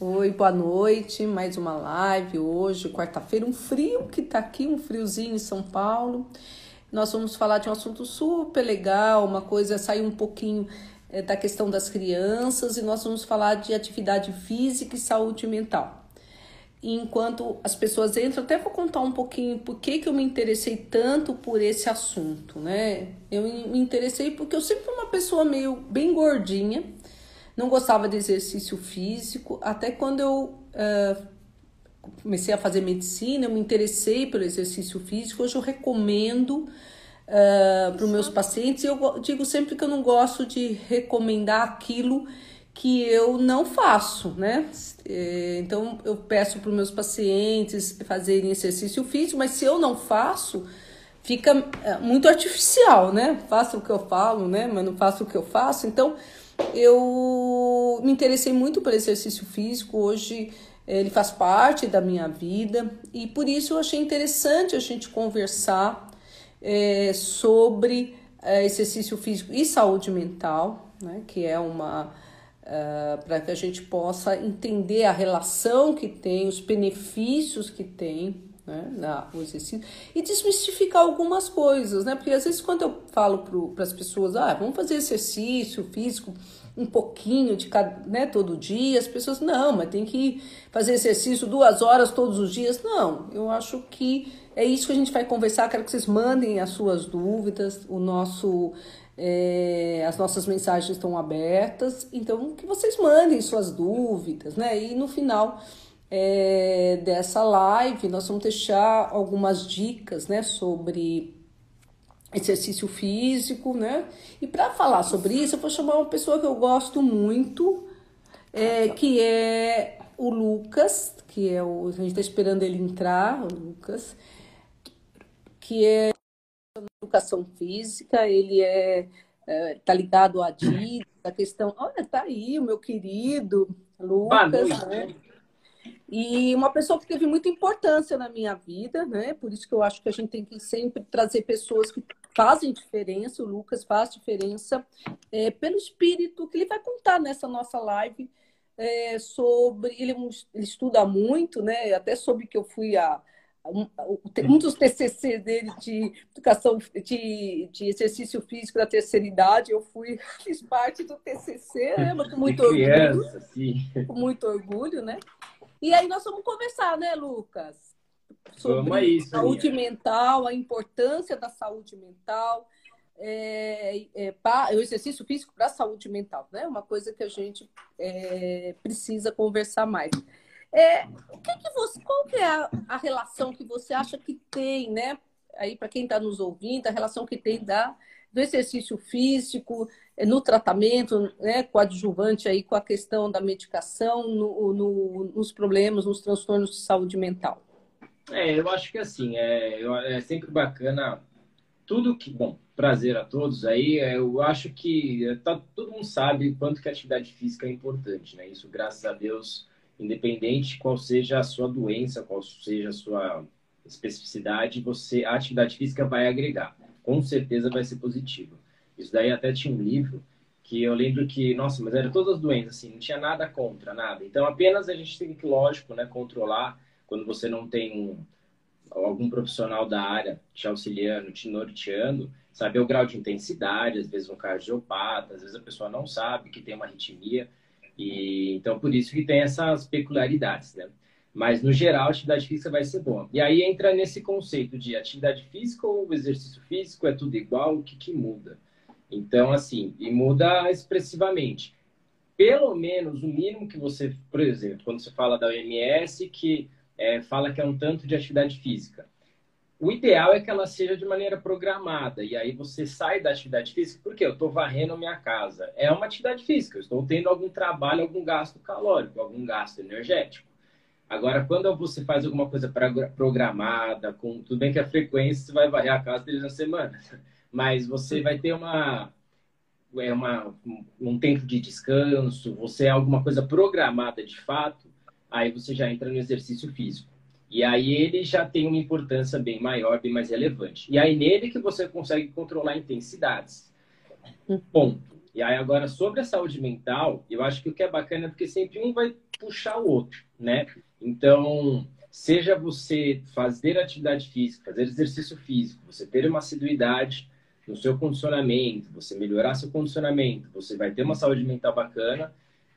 Oi, boa noite. Mais uma live hoje, quarta-feira. Um frio que tá aqui, um friozinho em São Paulo. Nós vamos falar de um assunto super legal, uma coisa sair um pouquinho é, da questão das crianças e nós vamos falar de atividade física e saúde mental. E enquanto as pessoas entram, até vou contar um pouquinho por que, que eu me interessei tanto por esse assunto, né? Eu me interessei porque eu sempre fui uma pessoa meio bem gordinha não gostava de exercício físico, até quando eu uh, comecei a fazer medicina, eu me interessei pelo exercício físico. Hoje eu recomendo uh, para os meus pacientes, e eu digo sempre que eu não gosto de recomendar aquilo que eu não faço, né? É, então eu peço para os meus pacientes fazerem exercício físico, mas se eu não faço, fica muito artificial, né? Faço o que eu falo, né? Mas não faço o que eu faço. Então eu me interessei muito pelo exercício físico. Hoje ele faz parte da minha vida e por isso eu achei interessante a gente conversar é, sobre é, exercício físico e saúde mental, né, que é uma uh, para que a gente possa entender a relação que tem, os benefícios que tem né, na, o exercício e desmistificar algumas coisas, né? Porque às vezes quando eu falo para as pessoas, ah, vamos fazer exercício físico um pouquinho de cada, né, todo dia, as pessoas, não, mas tem que fazer exercício duas horas todos os dias. Não, eu acho que é isso que a gente vai conversar. Quero que vocês mandem as suas dúvidas, o nosso. É, as nossas mensagens estão abertas, então que vocês mandem suas dúvidas, né? E no final é, dessa live, nós vamos deixar algumas dicas né, sobre exercício físico, né? E para falar sobre isso, eu vou chamar uma pessoa que eu gosto muito, é, que é o Lucas, que é o. A gente está esperando ele entrar, o Lucas, que é educação física, ele é, é tá ligado à DID, a questão. Olha, tá aí o meu querido Lucas, né? E uma pessoa que teve muita importância na minha vida, né? Por isso que eu acho que a gente tem que sempre trazer pessoas que fazem diferença. O Lucas faz diferença é, pelo espírito que ele vai contar nessa nossa live é, sobre. Ele, ele, estuda muito, né? Até soube que eu fui a. Um, um dos TCC dele de educação de, de exercício físico da terceira idade, eu fui, fiz parte do TCC, né? com muito orgulho, com muito orgulho, né? E aí nós vamos conversar, né, Lucas? Sobre aí, saúde mental, a importância da saúde mental, é, é, o exercício físico para a saúde mental, né? Uma coisa que a gente é, precisa conversar mais. É, o que, que você, qual que é a, a, relação que você acha que tem, né? Aí para quem está nos ouvindo, a relação que tem da do exercício físico, eh, no tratamento, né, coadjuvante aí com a questão da medicação, no, no, nos problemas, nos transtornos de saúde mental? É, eu acho que assim, é, é sempre bacana tudo que, bom, prazer a todos aí, é, eu acho que é, tá, todo mundo sabe quanto que a atividade física é importante, né? Isso, graças a Deus, independente qual seja a sua doença, qual seja a sua especificidade, você, a atividade física vai agregar com certeza vai ser positivo. Isso daí até tinha um livro que eu lembro que, nossa, mas eram todas doenças, assim, não tinha nada contra, nada. Então, apenas a gente tem que, lógico, né, controlar quando você não tem um, algum profissional da área te auxiliando, te norteando, saber o grau de intensidade, às vezes um cardiopata, às vezes a pessoa não sabe que tem uma arritmia, e então por isso que tem essas peculiaridades, né? Mas, no geral, a atividade física vai ser boa. E aí entra nesse conceito de atividade física ou exercício físico, é tudo igual, o que, que muda? Então, assim, e muda expressivamente. Pelo menos o mínimo que você, por exemplo, quando você fala da OMS, que é, fala que é um tanto de atividade física. O ideal é que ela seja de maneira programada. E aí você sai da atividade física, porque eu estou varrendo a minha casa. É uma atividade física, eu estou tendo algum trabalho, algum gasto calórico, algum gasto energético. Agora, quando você faz alguma coisa programada, com tudo bem que a frequência você vai varrer a casa três na semana, mas você vai ter uma, é uma um tempo de descanso, você é alguma coisa programada de fato, aí você já entra no exercício físico. E aí ele já tem uma importância bem maior, bem mais relevante. E aí nele que você consegue controlar intensidades. Ponto. E aí, agora, sobre a saúde mental, eu acho que o que é bacana é porque sempre um vai puxar o outro, né? Então, seja você fazer atividade física, fazer exercício físico, você ter uma assiduidade no seu condicionamento, você melhorar seu condicionamento, você vai ter uma saúde mental bacana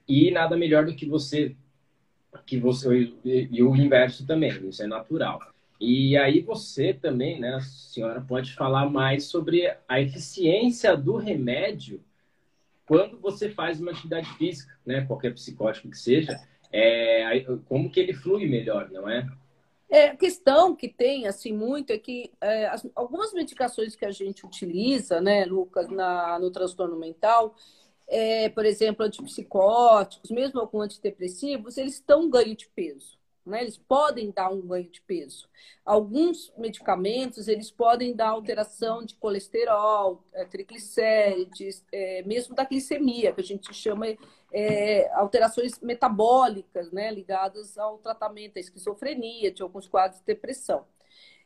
e nada melhor do que você que você e, e o inverso também, isso é natural. E aí você também, né, senhora, pode falar mais sobre a eficiência do remédio quando você faz uma atividade física, né, qualquer psicótico que seja, é, como que ele flui melhor, não é? É, a questão que tem, assim, muito é que é, as, algumas medicações que a gente utiliza, né, Lucas, na, no transtorno mental, é, por exemplo, antipsicóticos, mesmo alguns antidepressivos, eles estão ganho de peso. Né? Eles podem dar um ganho de peso. Alguns medicamentos eles podem dar alteração de colesterol, é, triglicérides, é, mesmo da glicemia, que a gente chama é, alterações metabólicas, né, ligadas ao tratamento da esquizofrenia, de alguns quadros de depressão.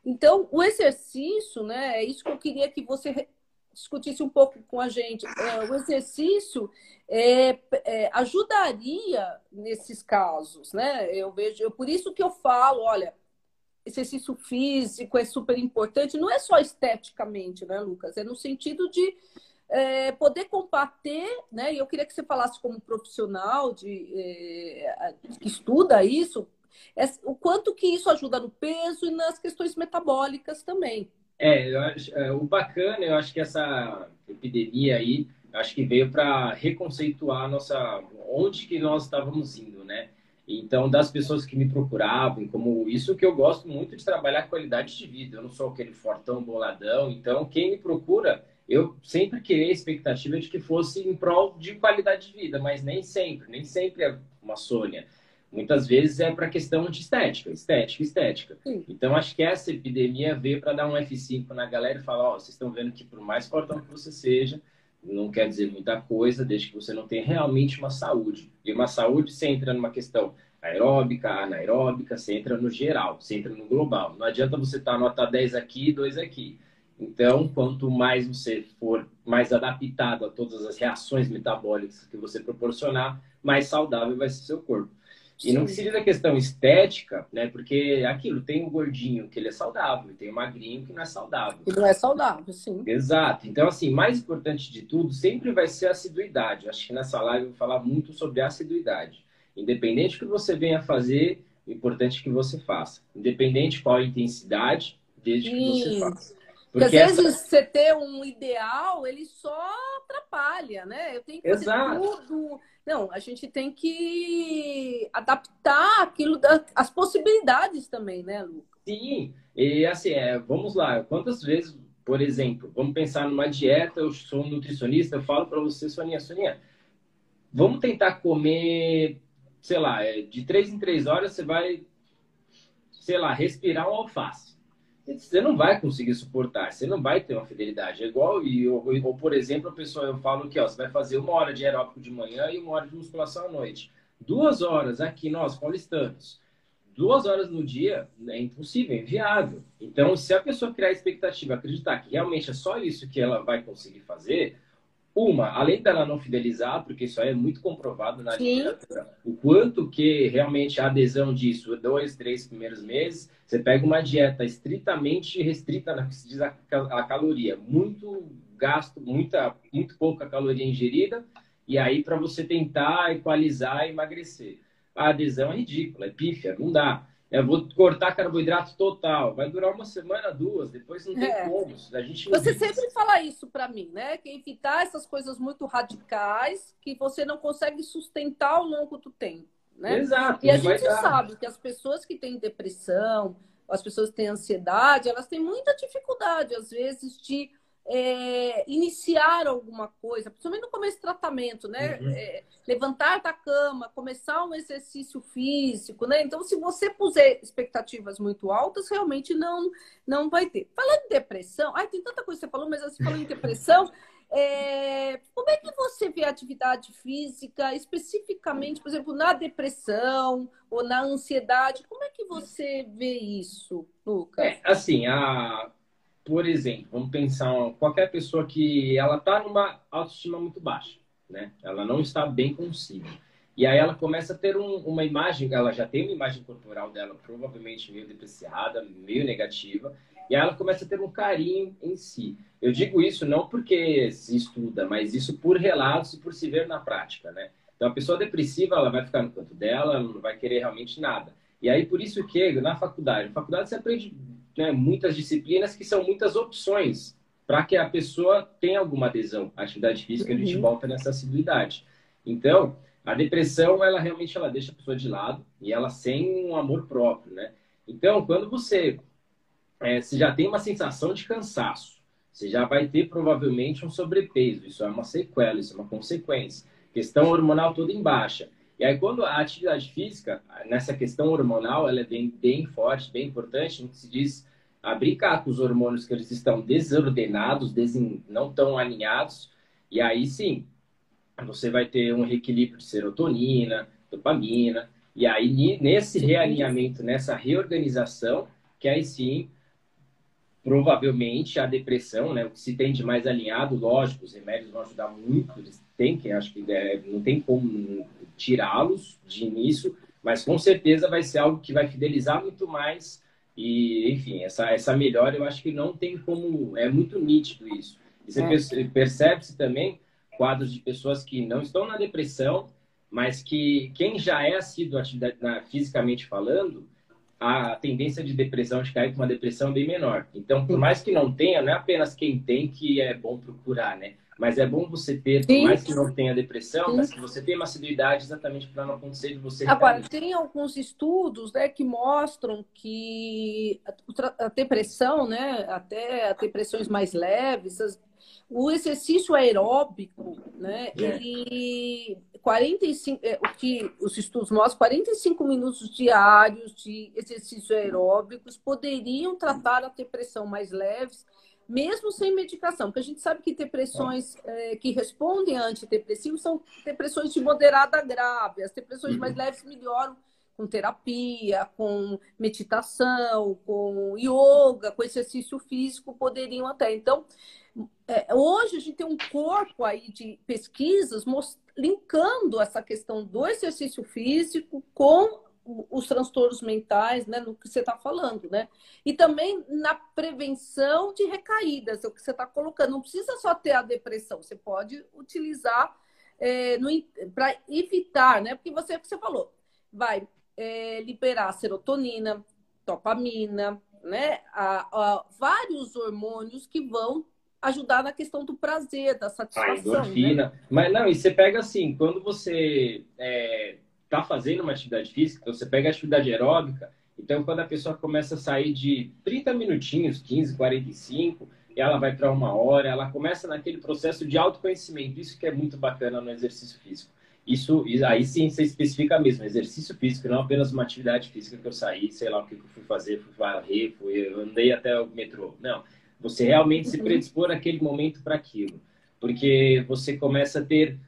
Então, o exercício, né, é isso que eu queria que você discutisse um pouco com a gente. É, o exercício é, é, ajudaria nesses casos, né? Eu vejo, eu, por isso que eu falo, olha, exercício físico é super importante, não é só esteticamente, né, Lucas? É no sentido de é, poder combater, né? E eu queria que você falasse como profissional de, é, que estuda isso, é, o quanto que isso ajuda no peso e nas questões metabólicas também. É, acho, é, o bacana, eu acho que essa epidemia aí, acho que veio para reconceituar nossa, onde que nós estávamos indo, né? Então, das pessoas que me procuravam, como isso que eu gosto muito de trabalhar qualidade de vida. Eu não sou aquele fortão boladão, então quem me procura, eu sempre criei a expectativa de que fosse em prol de qualidade de vida, mas nem sempre, nem sempre é uma Sônia. Muitas vezes é para questão de estética, estética, estética. Sim. Então, acho que essa epidemia veio para dar um F5 na galera e falar: ó, oh, vocês estão vendo que por mais fortão que você seja, não quer dizer muita coisa, desde que você não tenha realmente uma saúde. E uma saúde, você entra numa questão aeróbica, anaeróbica, você entra no geral, você entra no global. Não adianta você estar tá nota 10 aqui e 2 aqui. Então, quanto mais você for mais adaptado a todas as reações metabólicas que você proporcionar, mais saudável vai ser seu corpo. E não se diz a questão estética, né? Porque aquilo tem o gordinho que ele é saudável, e tem o magrinho que não é saudável. E não é saudável, sim. Exato. Então, assim, mais importante de tudo sempre vai ser a assiduidade. Acho que nessa live eu vou falar muito sobre a assiduidade. Independente do que você venha fazer, o importante é que você faça. Independente qual a intensidade, desde que você faça. Porque, Porque às essa... vezes você ter um ideal, ele só atrapalha, né? Eu tenho que fazer Exato. tudo não, a gente tem que adaptar aquilo, das, as possibilidades também, né, Lucas? Sim, e assim, é, vamos lá, quantas vezes, por exemplo, vamos pensar numa dieta, eu sou um nutricionista, eu falo para você, Soninha, Soninha, vamos tentar comer, sei lá, é, de três em três horas você vai, sei lá, respirar um alface você não vai conseguir suportar, você não vai ter uma fidelidade. É igual, e, ou, ou, por exemplo, a pessoa, eu falo que ó, você vai fazer uma hora de aeróbico de manhã e uma hora de musculação à noite. Duas horas aqui, nós, paulistanos, duas horas no dia é impossível, é inviável. Então, se a pessoa criar expectativa, acreditar que realmente é só isso que ela vai conseguir fazer, uma, além dela não fidelizar, porque isso aí é muito comprovado na literatura, o quanto que realmente a adesão disso, dois, três primeiros meses, você pega uma dieta estritamente restrita na que se diz a, a caloria, muito gasto, muita, muito pouca caloria ingerida, e aí para você tentar equalizar e emagrecer. A adesão é ridícula, é pífia, não dá. Eu vou cortar carboidrato total. Vai durar uma semana, duas. Depois não tem é. como. A gente você sempre fala isso para mim, né? Que evitar essas coisas muito radicais que você não consegue sustentar ao longo do tempo. Né? Exato. E a gente sabe que as pessoas que têm depressão, as pessoas que têm ansiedade, elas têm muita dificuldade, às vezes, de é, iniciar alguma coisa, principalmente no começo do tratamento, né? Uhum. É, levantar da cama, começar um exercício físico, né? Então, se você puser expectativas muito altas, realmente não, não vai ter. Falando em depressão, ai, tem tanta coisa que você falou, mas você falou em depressão. É, como é que você vê a atividade física, especificamente, por exemplo, na depressão ou na ansiedade? Como é que você vê isso, Lucas? É, assim, a, por exemplo, vamos pensar qualquer pessoa que ela está numa autoestima muito baixa, né? Ela não está bem consigo. E aí ela começa a ter um, uma imagem, ela já tem uma imagem corporal dela provavelmente meio depreciada, meio negativa, e aí ela começa a ter um carinho em si. Eu digo isso não porque se estuda, mas isso por relatos e por se ver na prática, né? Então a pessoa depressiva, ela vai ficar no canto dela, ela não vai querer realmente nada. E aí por isso que na faculdade, na faculdade você aprende né, muitas disciplinas que são muitas opções para que a pessoa tenha alguma adesão à atividade física, uhum. a gente volta nessa assiduidade. Então, a depressão, ela realmente ela deixa a pessoa de lado e ela sem um amor próprio, né? Então, quando você, é, você já tem uma sensação de cansaço, você já vai ter provavelmente um sobrepeso. Isso é uma sequela, isso é uma consequência. Questão hormonal toda em baixa. E aí, quando a atividade física, nessa questão hormonal, ela é bem, bem forte, bem importante, a gente se diz a brincar com os hormônios que eles estão desordenados, desin... não tão alinhados, e aí sim, você vai ter um reequilíbrio de serotonina, dopamina, e aí nesse realinhamento, nessa reorganização, que aí sim, provavelmente a depressão, né, o que se tem de mais alinhado, lógico, os remédios vão ajudar muito, eles têm que, acho que é, não tem como tirá-los de início, mas com certeza vai ser algo que vai fidelizar muito mais e, enfim, essa, essa melhora eu acho que não tem como. É muito nítido isso. E você é. percebe-se também quadros de pessoas que não estão na depressão, mas que quem já é assíduo atividade, na, fisicamente falando, a tendência de depressão, de cair com uma depressão é bem menor. Então, por mais que não tenha, não é apenas quem tem que é bom procurar, né? Mas é bom você ter, por mais que não tenha depressão, Sim. mas que você tenha uma assiduidade exatamente para não acontecer de você. Agora, cair. tem alguns estudos né, que mostram que a, depressão, né, até depressões mais leves, as, o exercício aeróbico, né, é. ele 45, é, o que os estudos mostram, 45 minutos diários de exercícios aeróbicos poderiam tratar a depressão mais leves mesmo sem medicação, porque a gente sabe que depressões é, que respondem a antidepressivos são depressões de moderada a grave. As depressões uhum. mais leves melhoram com terapia, com meditação, com yoga, com exercício físico, poderiam até. Então, é, hoje a gente tem um corpo aí de pesquisas linkando essa questão do exercício físico com os transtornos mentais, né, no que você está falando, né? E também na prevenção de recaídas, é o que você está colocando. Não precisa só ter a depressão, você pode utilizar é, para evitar, né? Porque você, você falou, vai é, liberar serotonina, dopamina, né? A, a, vários hormônios que vão ajudar na questão do prazer, da satisfação. A endorfina. Né? Mas não, e você pega assim, quando você é, está fazendo uma atividade física, então você pega a atividade aeróbica, então quando a pessoa começa a sair de 30 minutinhos, 15, 45, ela vai para uma hora, ela começa naquele processo de autoconhecimento, isso que é muito bacana no exercício físico. Isso, aí sim você especifica mesmo, exercício físico, não apenas uma atividade física que eu saí, sei lá o que eu fui fazer, fui varrer, fui, andei até o metrô. Não, você realmente se uhum. predispor naquele momento para aquilo. Porque você começa a ter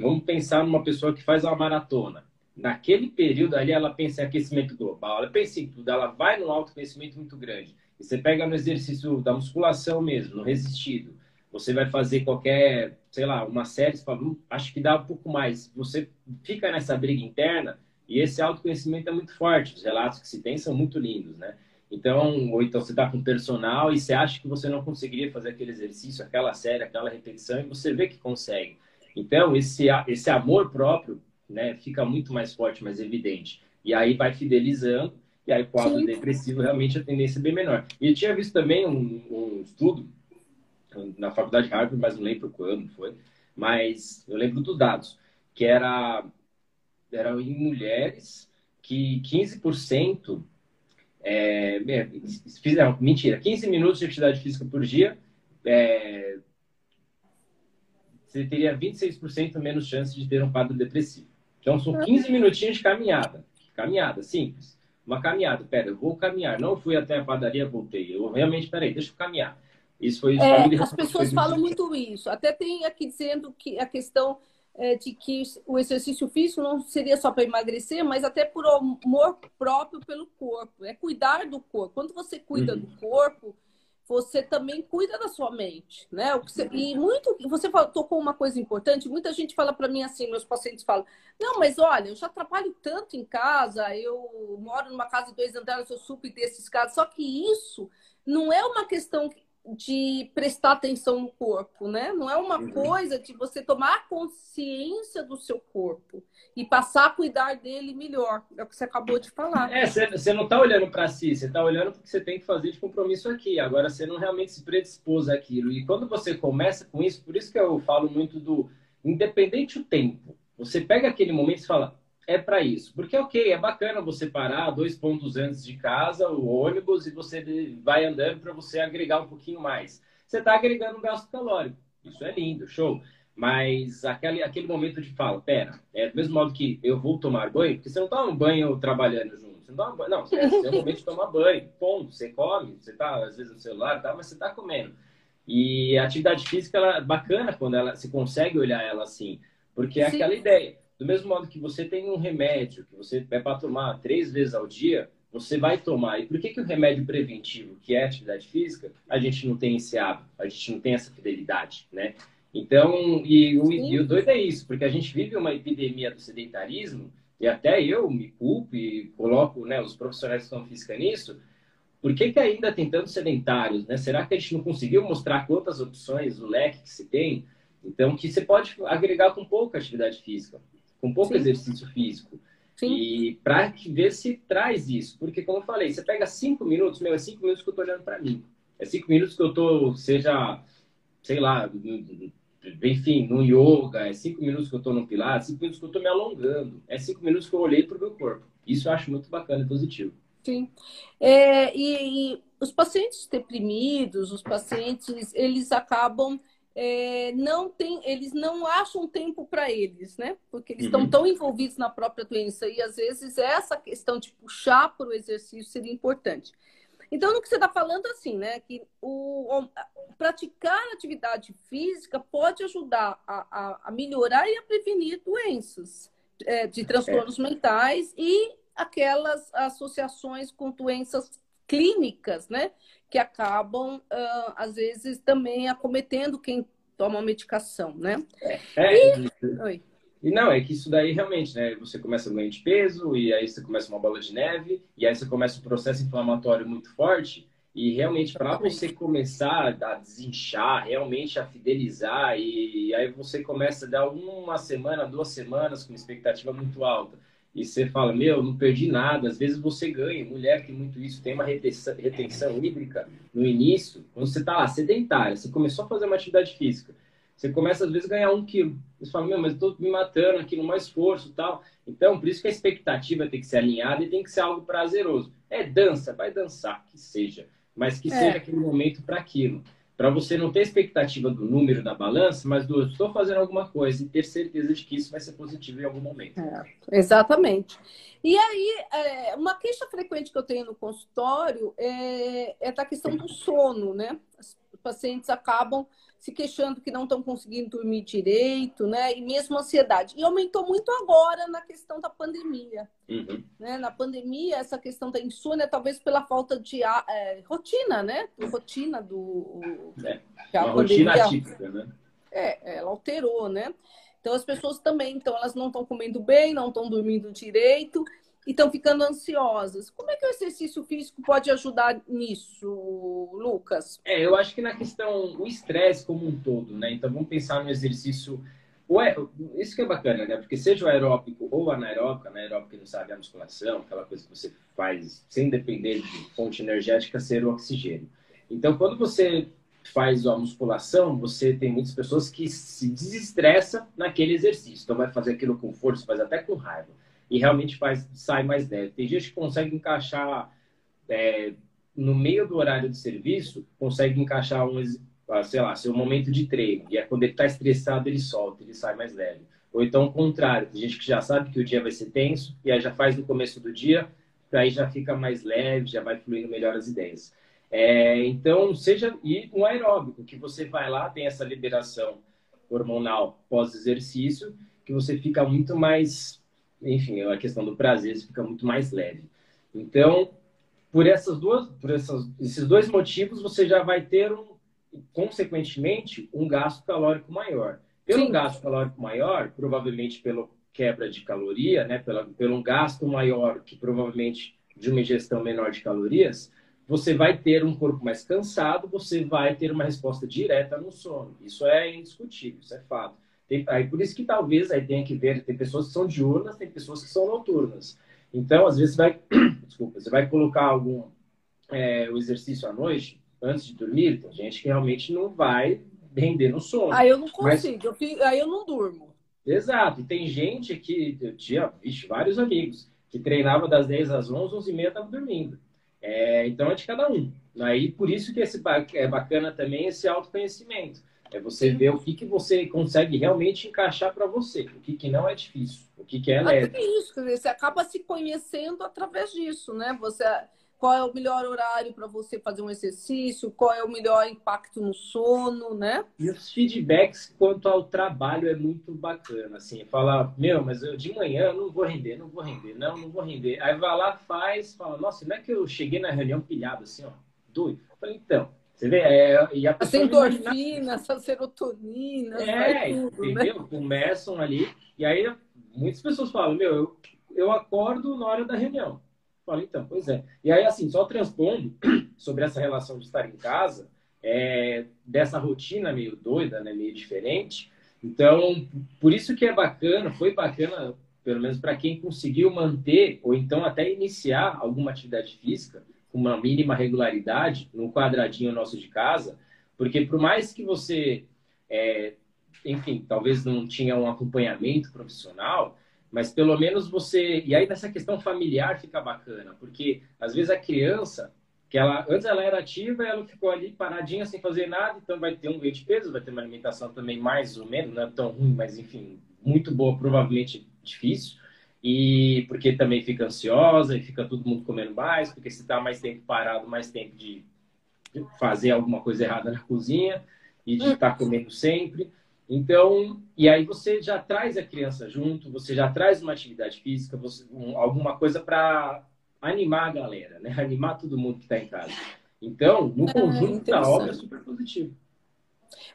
Vamos pensar numa pessoa que faz uma maratona. Naquele período ali, ela pensa em aquecimento global, ela pensa em tudo, ela vai num autoconhecimento muito grande. E você pega no exercício da musculação mesmo, no resistido. Você vai fazer qualquer, sei lá, uma série, você fala, hum, acho que dá um pouco mais. Você fica nessa briga interna e esse autoconhecimento é muito forte. Os relatos que se tem são muito lindos, né? Então, ou então você está com personal e você acha que você não conseguiria fazer aquele exercício, aquela série, aquela repetição, e você vê que consegue. Então, esse, esse amor próprio né, fica muito mais forte, mais evidente. E aí vai fidelizando, e aí o quadro Sim. depressivo realmente a tendência é bem menor. E eu tinha visto também um, um estudo na faculdade de Harvard, mas não lembro quando foi, mas eu lembro dos dados, que era, era em mulheres que 15% é, fizeram, mentira, 15 minutos de atividade física por dia é, você teria 26% menos chance de ter um quadro depressivo. Então, são 15 minutinhos de caminhada. Caminhada, simples. Uma caminhada. Pera, eu vou caminhar. Não fui até a padaria, voltei. Eu realmente, peraí, deixa eu caminhar. Isso foi... É, as pessoas falam muito isso. Até tem aqui dizendo que a questão é, de que o exercício físico não seria só para emagrecer, mas até por amor próprio pelo corpo. É cuidar do corpo. Quando você cuida uhum. do corpo você também cuida da sua mente, né? E muito, você tocou uma coisa importante. Muita gente fala para mim assim, meus pacientes falam: não, mas olha, eu já trabalho tanto em casa, eu moro numa casa de dois andares, eu super desses casos. Só que isso não é uma questão de prestar atenção no corpo, né? Não é uma uhum. coisa de você tomar consciência do seu corpo e passar a cuidar dele melhor. É o que você acabou de falar. É, você não está olhando para si, você está olhando porque você tem que fazer de compromisso aqui. Agora você não realmente se predispôs àquilo. E quando você começa com isso, por isso que eu falo muito do independente o tempo. Você pega aquele momento e fala, é para isso. Porque, ok, é bacana você parar dois pontos antes de casa, o ônibus, e você vai andando para você agregar um pouquinho mais. Você está agregando um gasto calórico. Isso é lindo, show. Mas aquele, aquele momento de fala, pera, é do mesmo modo que eu vou tomar banho, porque você não toma um banho trabalhando junto. Você não toma banho. Não, você, é o momento de tomar banho. Ponto. Você come, você está às vezes no celular, tá, mas você está comendo. E a atividade física ela é bacana quando ela se consegue olhar ela assim. Porque é Sim. aquela ideia do mesmo modo que você tem um remédio que você é para tomar três vezes ao dia, você vai tomar. E por que, que o remédio preventivo, que é atividade física, a gente não tem esse hábito, a gente não tem essa fidelidade, né? Então, e o, e o doido é isso, porque a gente vive uma epidemia do sedentarismo, e até eu me culpo e coloco né, os profissionais que estão física nisso, por que, que ainda tem tantos sedentários, né? Será que a gente não conseguiu mostrar quantas opções, o leque que se tem? Então, que você pode agregar com pouca atividade física com pouco Sim. exercício físico. Sim. E para ver se traz isso. Porque, como eu falei, você pega cinco minutos, meu, é cinco minutos que eu estou olhando para mim. É cinco minutos que eu estou, seja, sei lá, enfim, no yoga, é cinco minutos que eu estou no pilar, cinco minutos que eu estou me alongando, é cinco minutos que eu olhei para o meu corpo. Isso eu acho muito bacana e positivo. Sim. É, e, e os pacientes deprimidos, os pacientes, eles acabam é, não tem, eles não acham tempo para eles, né? Porque eles estão uhum. tão envolvidos na própria doença e às vezes essa questão de puxar para o exercício seria importante. Então, no que você está falando, assim, né? Que o, o, praticar atividade física pode ajudar a, a, a melhorar e a prevenir doenças é, de transtornos é. mentais e aquelas associações com doenças clínicas, né? Que acabam, uh, às vezes, também acometendo quem toma medicação, né? É, e... Oi. E não, é que isso daí realmente, né? Você começa a ganhar de peso, e aí você começa uma bola de neve, e aí você começa um processo inflamatório muito forte. E realmente, para você começar a desinchar, realmente a fidelizar, e, e aí você começa a dar uma semana, duas semanas com expectativa muito alta e você fala, meu, não perdi nada. Às vezes você ganha. Mulher tem muito isso, tem uma retenção, retenção hídrica no início. Quando você está lá, sedentária, você começou a fazer uma atividade física. Você começa, às vezes, a ganhar um quilo. Você fala, meu, mas estou me matando aqui no mais esforço tal. Então, por isso que a expectativa tem que ser alinhada e tem que ser algo prazeroso. É dança, vai dançar, que seja. Mas que é. seja aquele momento para aquilo para você não ter expectativa do número da balança, mas do estou fazendo alguma coisa e ter certeza de que isso vai ser positivo em algum momento. É, exatamente. E aí, é, uma queixa frequente que eu tenho no consultório é, é da questão do sono, né? Pacientes acabam se queixando que não estão conseguindo dormir direito, né? E mesmo ansiedade. E aumentou muito agora na questão da pandemia. Uhum. Né? Na pandemia, essa questão da insônia, talvez pela falta de é, rotina, né? Rotina do. É, uma rotina atípica, né? É, ela alterou, né? Então as pessoas também, então elas não estão comendo bem, não estão dormindo direito e estão ficando ansiosas. Como é que o exercício físico pode ajudar nisso, Lucas? É, eu acho que na questão, o estresse como um todo, né? Então vamos pensar no exercício. Isso que é bacana, né? Porque seja o aeróbico ou anaeróbico, anaeróbico não sabe a musculação, aquela coisa que você faz sem depender de fonte energética, ser o oxigênio. Então, quando você faz a musculação, você tem muitas pessoas que se desestressa naquele exercício. Então, vai fazer aquilo com força, faz até com raiva e realmente faz, sai mais leve. Tem gente que consegue encaixar é, no meio do horário de serviço, consegue encaixar um, ah, sei lá, seu momento de treino. E é quando ele está estressado, ele solta, ele sai mais leve. Ou então o contrário, tem gente que já sabe que o dia vai ser tenso e aí já faz no começo do dia, aí já fica mais leve, já vai fluindo melhor as ideias. É, então, seja e um aeróbico, que você vai lá, tem essa liberação hormonal pós-exercício, que você fica muito mais enfim, a questão do prazer fica muito mais leve. Então, por essas duas, por essas, esses dois motivos, você já vai ter um, consequentemente, um gasto calórico maior. Pelo Sim. gasto calórico maior, provavelmente pela quebra de caloria, né, pela, pelo um gasto maior que provavelmente de uma ingestão menor de calorias, você vai ter um corpo mais cansado, você vai ter uma resposta direta no sono. Isso é indiscutível, isso é fato. Tem, aí por isso que talvez aí tenha que ver, tem pessoas que são diurnas, tem pessoas que são noturnas. Então, às vezes, você vai, desculpa, você vai colocar algum é, o exercício à noite, antes de dormir, tem gente que realmente não vai render no sono. Aí eu não consigo, mas... eu, aí eu não durmo. Exato, e tem gente que, eu tinha, vixe, vários amigos, que treinava das 10 às 11, 11 e meia estava dormindo. É, então é de cada um. Aí por isso que esse, é bacana também esse autoconhecimento. É você ver o que, que você consegue realmente encaixar para você, o que, que não é difícil, o que, que é leve. É isso, você acaba se conhecendo através disso, né? Você qual é o melhor horário para você fazer um exercício, qual é o melhor impacto no sono, né? E os feedbacks quanto ao trabalho é muito bacana, assim, falar, meu, mas eu de manhã não vou render, não vou render, não, não vou render. Aí vai lá, faz, fala, nossa, não é que eu cheguei na reunião pilhado assim, ó, doido. Eu falei, então, você vê, é, e a. Essa endorfina, essa serotonina, é, tudo, né? entendeu? Né? Começam ali, e aí muitas pessoas falam, meu, eu, eu acordo na hora da reunião. Falei, então, pois é. E aí, assim, só transpondo sobre essa relação de estar em casa, é, dessa rotina meio doida, né, meio diferente. Então, por isso que é bacana, foi bacana, pelo menos para quem conseguiu manter, ou então até iniciar alguma atividade física, uma mínima regularidade, no quadradinho nosso de casa, porque por mais que você, é, enfim, talvez não tinha um acompanhamento profissional, mas pelo menos você. E aí nessa questão familiar fica bacana, porque às vezes a criança, que ela antes ela era ativa, ela ficou ali paradinha sem fazer nada, então vai ter um ganho de peso, vai ter uma alimentação também mais ou menos, não é tão ruim, mas enfim, muito boa, provavelmente difícil. E porque também fica ansiosa e fica todo mundo comendo mais, porque se está mais tempo parado, mais tempo de fazer alguma coisa errada na cozinha e de estar tá comendo sempre. Então, e aí você já traz a criança junto, você já traz uma atividade física, você, um, alguma coisa para animar a galera, né? Animar todo mundo que está em casa. Então, no é, conjunto da obra é super positivo.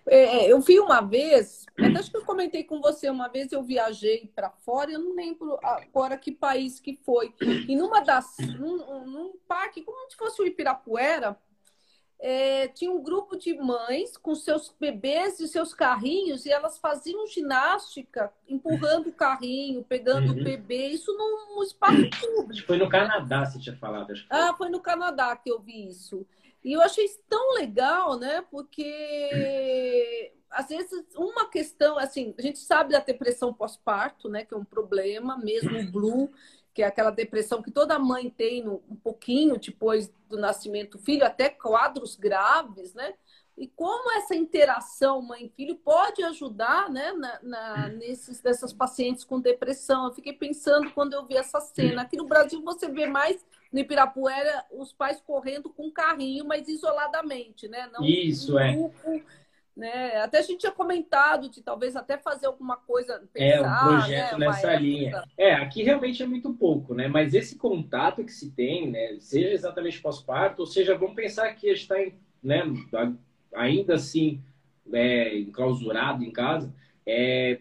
É, é, eu vi uma vez, acho que eu comentei com você uma vez, eu viajei para fora, eu não lembro agora que país que foi. E numa das, num, num parque, como se fosse o Ipirapuera, é, tinha um grupo de mães com seus bebês e seus carrinhos e elas faziam ginástica empurrando o carrinho, pegando uhum. o bebê, isso num espaço público. Foi no Canadá, você tinha falado. Ah, foi no Canadá que eu vi isso. E eu achei isso tão legal, né? Porque às vezes uma questão, assim, a gente sabe da depressão pós-parto, né? Que é um problema, mesmo o Blue que é aquela depressão que toda mãe tem um pouquinho depois do nascimento do filho, até quadros graves, né? E como essa interação mãe-filho pode ajudar né, na, na, nesses, dessas pacientes com depressão. Eu fiquei pensando quando eu vi essa cena. Aqui no Brasil você vê mais no Ibirapuera os pais correndo com um carrinho, mas isoladamente, né? Não Isso, um é. grupo, é né? Até a gente tinha comentado de talvez até fazer alguma coisa. Pensar, é, um projeto né? nessa linha. É, aqui realmente é muito pouco, né? Mas esse contato que se tem, né? Seja exatamente pós-parto, ou seja, vamos pensar que a gente está né, ainda assim é, enclausurado em casa. É,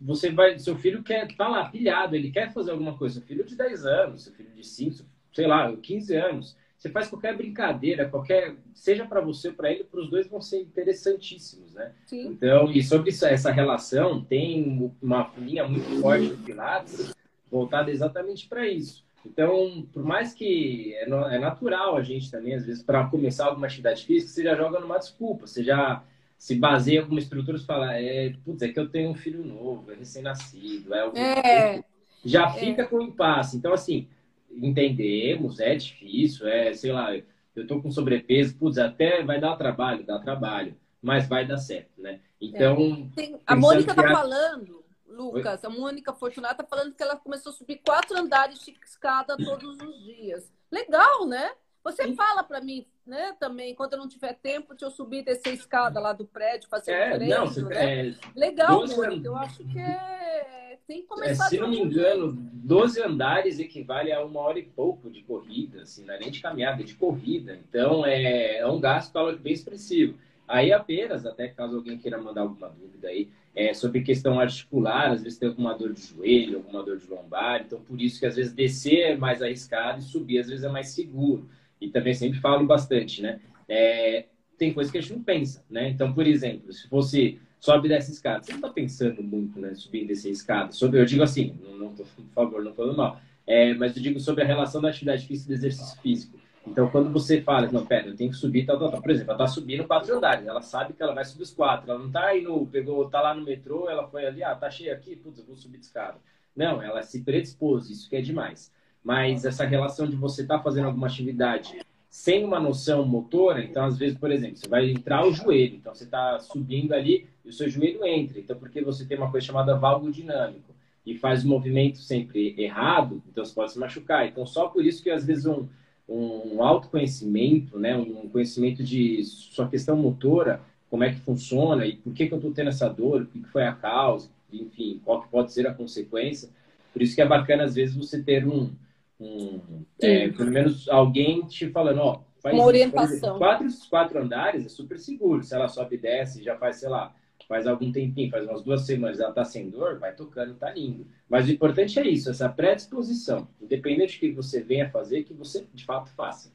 você vai, seu filho quer tá lá pilhado, ele quer fazer alguma coisa. Seu filho de 10 anos, seu filho de 5, sei lá, 15 anos você faz qualquer brincadeira, qualquer seja para você ou para ele, para os dois vão ser interessantíssimos, né? Sim. Então, e sobre isso, essa relação, tem uma linha muito forte do Pilates voltada exatamente para isso. Então, por mais que é, é, natural a gente também, às vezes, para começar alguma atividade física, você já joga numa desculpa, você já se baseia em alguma estrutura e fala, é, putz, é que eu tenho um filho novo, é recém-nascido, é, é, já é. fica com impasse. Então, assim, entendemos, é difícil, é, sei lá, eu tô com sobrepeso, putz, até vai dar trabalho, dá trabalho, mas vai dar certo, né? Então. É. Tem, a Mônica tá a... falando, Lucas, a Mônica Fortunato tá falando que ela começou a subir quatro andares de escada todos os dias. Legal, né? Você fala para mim, né, também, quando eu não tiver tempo, de eu subir descer a escada lá do prédio, fazer é, um treino, não, você, né? é, Legal, muito. Eu acho que é... tem que começar... É, se não me engano, 12 andares equivale a uma hora e pouco de corrida, assim, não é nem de caminhada, é de corrida. Então, é, é um gasto bem expressivo. Aí apenas, até caso alguém queira mandar alguma dúvida aí, é, sobre questão articular, às vezes tem alguma dor de joelho, alguma dor de lombar, então por isso que às vezes descer é mais arriscado e subir às vezes é mais seguro. E também sempre falo bastante, né? É, tem coisa que a gente não pensa, né? Então, por exemplo, se fosse sobe dessa escada, você não está pensando muito, né? Subir e descer a escada. Sobre, eu digo assim, não, não tô, por favor, não falando mal, é, mas eu digo sobre a relação da atividade física e do exercício físico. Então, quando você fala, não, pera, eu tenho que subir, tal, tal, tal. Por exemplo, ela está subindo quatro andares, ela sabe que ela vai subir os quatro. Ela não está indo, pegou, tá lá no metrô, ela foi ali, ah, tá cheio aqui, putz, eu vou subir de escada. Não, ela se predispôs, isso que é demais. Mas essa relação de você estar tá fazendo alguma atividade sem uma noção motora, então, às vezes, por exemplo, você vai entrar o joelho, então você está subindo ali e o seu joelho entra. Então, porque você tem uma coisa chamada valgo dinâmico e faz o movimento sempre errado, então você pode se machucar. Então, só por isso que, às vezes, um um autoconhecimento, né, um conhecimento de sua questão motora, como é que funciona e por que, que eu estou tendo essa dor, o que foi a causa, enfim, qual que pode ser a consequência. Por isso que é bacana, às vezes, você ter um, um é, pelo menos alguém te falando, ó, faz uma orientação. Quatro, quatro andares é super seguro. Se ela sobe e desce, já faz, sei lá, faz algum tempinho, faz umas duas semanas, ela tá sem dor, vai tocando, tá lindo. Mas o importante é isso, essa predisposição. Independente do que você venha fazer, que você de fato faça.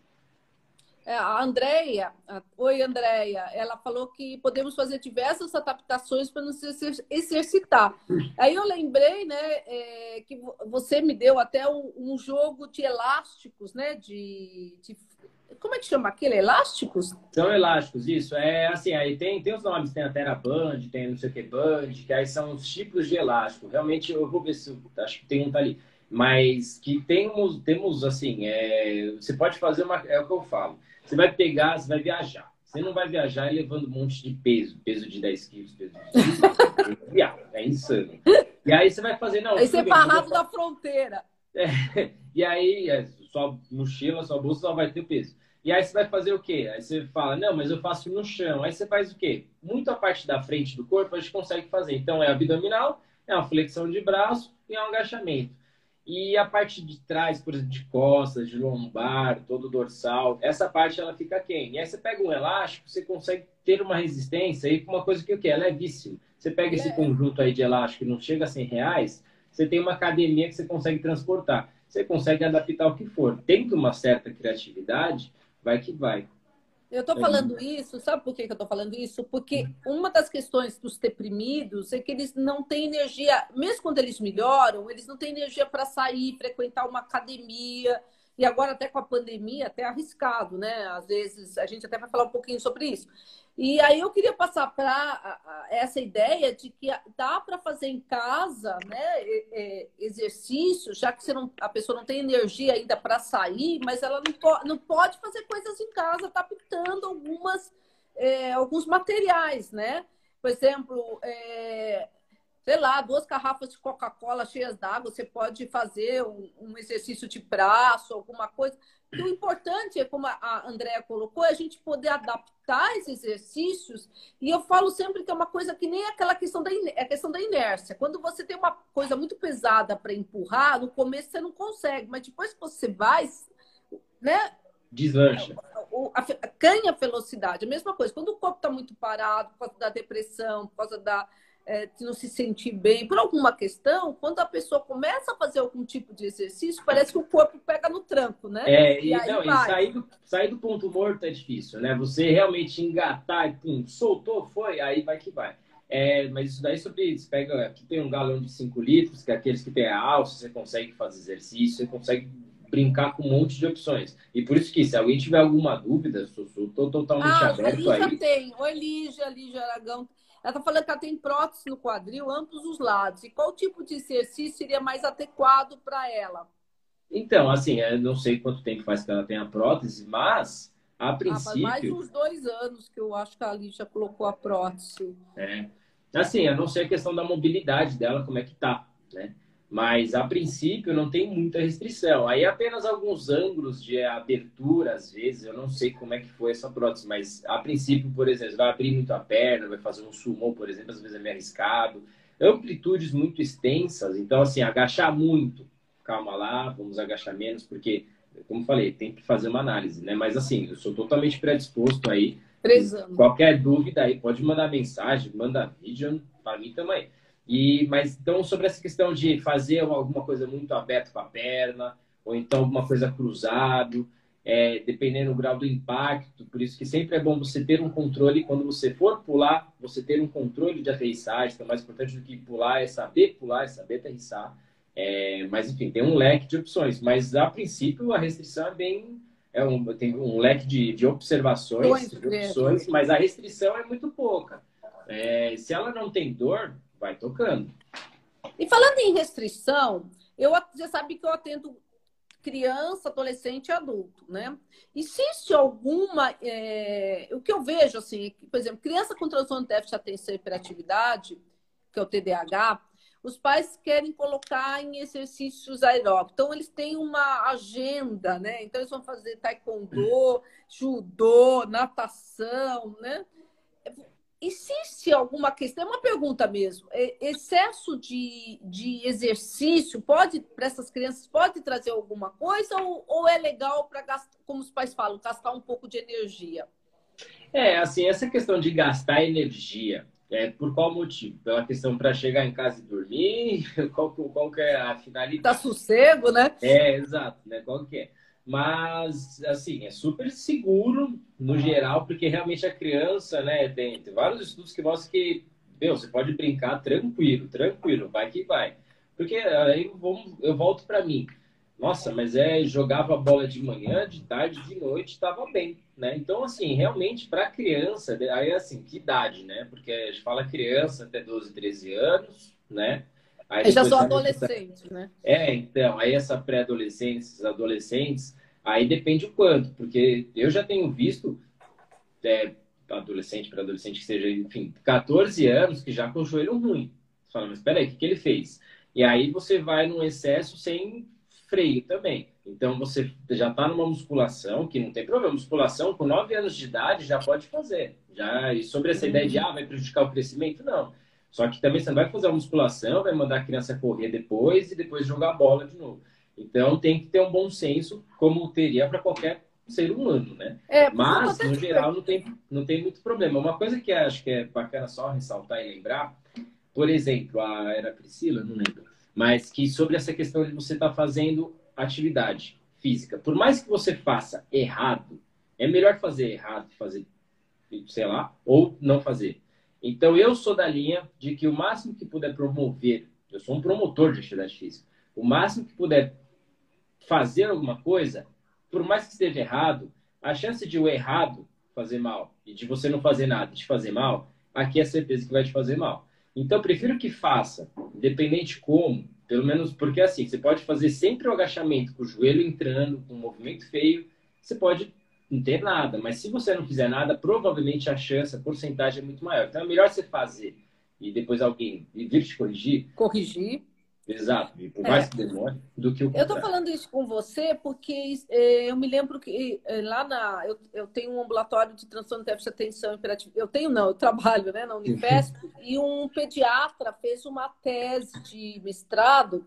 É, a Andrea, oi Andrea, ela falou que podemos fazer diversas adaptações para nos exercitar. Aí eu lembrei, né, é, que você me deu até um, um jogo de elásticos, né, de, de como é que chama aquele? Elásticos? São elásticos, isso. É assim, aí tem, tem os nomes, tem a TerraBand, tem não sei o que Band, que aí são os tipos de elástico. Realmente, eu vou ver se acho que tem um tá ali. Mas que temos, temos assim, é, você pode fazer uma. É o que eu falo. Você vai pegar, você vai viajar. Você não vai viajar levando um monte de peso, peso de 10 quilos, peso de 15 É insano. E aí você vai fazer, não. Aí você é barrado da fronteira. É, e aí, é, sua mochila, sua bolsa só vai ter peso. E aí você vai fazer o quê? Aí você fala, não, mas eu faço no chão. Aí você faz o quê? Muito a parte da frente do corpo a gente consegue fazer. Então é abdominal, é uma flexão de braço e é um agachamento. E a parte de trás, por exemplo, de costas, de lombar, todo dorsal, essa parte ela fica quem? E aí você pega um elástico, você consegue ter uma resistência com uma coisa que o que é levíssimo. Você pega esse é. conjunto aí de elástico e não chega a 100 reais, você tem uma academia que você consegue transportar. Você consegue adaptar o que for. Tendo uma certa criatividade, vai que vai. Eu estou falando isso, sabe por que eu estou falando isso? Porque uma das questões dos deprimidos é que eles não têm energia, mesmo quando eles melhoram, eles não têm energia para sair, frequentar uma academia. E agora, até com a pandemia, até arriscado, né? Às vezes, a gente até vai falar um pouquinho sobre isso. E aí eu queria passar para essa ideia de que dá para fazer em casa, né, exercício, já que não, a pessoa não tem energia ainda para sair, mas ela não, po não pode fazer coisas em casa, tá pintando algumas é, alguns materiais, né? Por exemplo, é, sei lá, duas garrafas de Coca-Cola cheias d'água, você pode fazer um, um exercício de braço, alguma coisa o importante é, como a Andrea colocou, é a gente poder adaptar esses exercícios. E eu falo sempre que é uma coisa que nem aquela questão da, é a questão da inércia. Quando você tem uma coisa muito pesada para empurrar, no começo você não consegue, mas depois que você vai, né? Deslancha. A, a, ganha velocidade. A mesma coisa. Quando o corpo está muito parado, por causa da depressão, por causa da é, de não se sentir bem por alguma questão, quando a pessoa começa a fazer algum tipo de exercício, parece que o corpo pega no tranco, né? É, e, e, não, e sair, do, sair do ponto morto é difícil, né? Você realmente engatar e pum, soltou, foi, aí vai que vai. É, mas isso daí sobre você pega aqui tem um galão de 5 litros, que é aqueles que tem a alça, você consegue fazer exercício, você consegue brincar com um monte de opções. E por isso que, se alguém tiver alguma dúvida, estou totalmente ah, aberto a isso. tem. Oi, Lígia, Lígia Aragão. Ela está falando que ela tem prótese no quadril, ambos os lados. E qual tipo de exercício seria mais adequado para ela? Então, assim, eu não sei quanto tempo faz que ela tem a prótese, mas a princípio. Ah, mais uns dois anos que eu acho que a Lígia colocou a prótese. É. Assim, a não ser a questão da mobilidade dela, como é que tá, né? Mas, a princípio, não tem muita restrição. Aí, apenas alguns ângulos de abertura, às vezes, eu não sei como é que foi essa prótese, mas, a princípio, por exemplo, vai abrir muito a perna, vai fazer um sumo, por exemplo, às vezes é meio arriscado. Amplitudes muito extensas, então, assim, agachar muito, calma lá, vamos agachar menos, porque, como falei, tem que fazer uma análise, né? Mas, assim, eu sou totalmente predisposto aí. Qualquer dúvida aí, pode mandar mensagem, manda vídeo, para mim também. E, mas então, sobre essa questão de fazer alguma coisa muito aberta com a perna, ou então alguma coisa cruzado, é, dependendo do grau do impacto, por isso que sempre é bom você ter um controle, quando você for pular, você ter um controle de aterrissagem, que é mais importante do que pular, é saber pular, é saber aterrissar. É, mas, enfim, tem um leque de opções. Mas, a princípio, a restrição é bem... É um, tem um leque de, de observações, de opções, mas a restrição é muito pouca. É, se ela não tem dor, vai tocando. E falando em restrição, eu já sabe que eu atendo criança, adolescente e adulto, né? Existe alguma. É... O que eu vejo, assim, é por exemplo, criança com transtorno de déficit de atenção e hiperatividade, que é o TDAH, os pais querem colocar em exercícios aeróbicos. Então, eles têm uma agenda, né? Então, eles vão fazer taekwondo, judô, natação, né? Existe alguma questão, é uma pergunta mesmo, é, excesso de, de exercício pode, para essas crianças, pode trazer alguma coisa ou, ou é legal para gastar, como os pais falam, gastar um pouco de energia? É, assim, essa questão de gastar energia, é, por qual motivo? Pela questão para chegar em casa e dormir? Qual, qual que é a finalidade? Tá sossego, né? É, exato, né? Qual que é? Mas, assim, é super seguro no geral, porque realmente a criança, né, tem, tem vários estudos que mostram que, meu, você pode brincar tranquilo, tranquilo, vai que vai. Porque aí vamos, eu volto para mim. Nossa, mas é jogava bola de manhã, de tarde, de noite, estava bem, né? Então, assim, realmente para criança, aí assim, que idade, né? Porque a gente fala criança até 12, 13 anos, né? Aí já são adolescentes, né? É, então, aí essa pré-adolescência, adolescentes, aí depende o quanto, porque eu já tenho visto é, adolescente para adolescente que seja, enfim, 14 anos que já com o joelho ruim. Você fala, mas espera aí, o que, que ele fez? E aí você vai num excesso sem freio também. Então você já está numa musculação que não tem problema. Musculação com 9 anos de idade já pode fazer. Já, e sobre essa ideia de ah, vai prejudicar o crescimento, não. Só que também você não vai fazer uma musculação, vai mandar a criança correr depois e depois jogar bola de novo. Então tem que ter um bom senso, como teria para qualquer ser humano, né? É, Mas, no geral, não tem, não tem muito problema. Uma coisa que acho que é bacana só ressaltar e lembrar, por exemplo, a era Priscila, não lembro, mas que sobre essa questão de você estar tá fazendo atividade física, por mais que você faça errado, é melhor fazer errado que fazer, sei lá, ou não fazer. Então, eu sou da linha de que o máximo que puder promover, eu sou um promotor de atividade física, o máximo que puder fazer alguma coisa, por mais que esteja errado, a chance de o errado fazer mal e de você não fazer nada de fazer mal, aqui é certeza que vai te fazer mal. Então, prefiro que faça, independente como, pelo menos porque assim, você pode fazer sempre o agachamento com o joelho entrando, com um movimento feio, você pode não ter nada. Mas se você não fizer nada, provavelmente a chance, a porcentagem é muito maior. Então é melhor você fazer e depois alguém vir te corrigir. Corrigir. Exato, e por mais é. que demore, do que o Eu estou falando isso com você porque é, eu me lembro que é, lá na. Eu, eu tenho um ambulatório de transtorno de déficit de atenção imperativa. Eu tenho, não, eu trabalho né, na Unifesp, e um pediatra fez uma tese de mestrado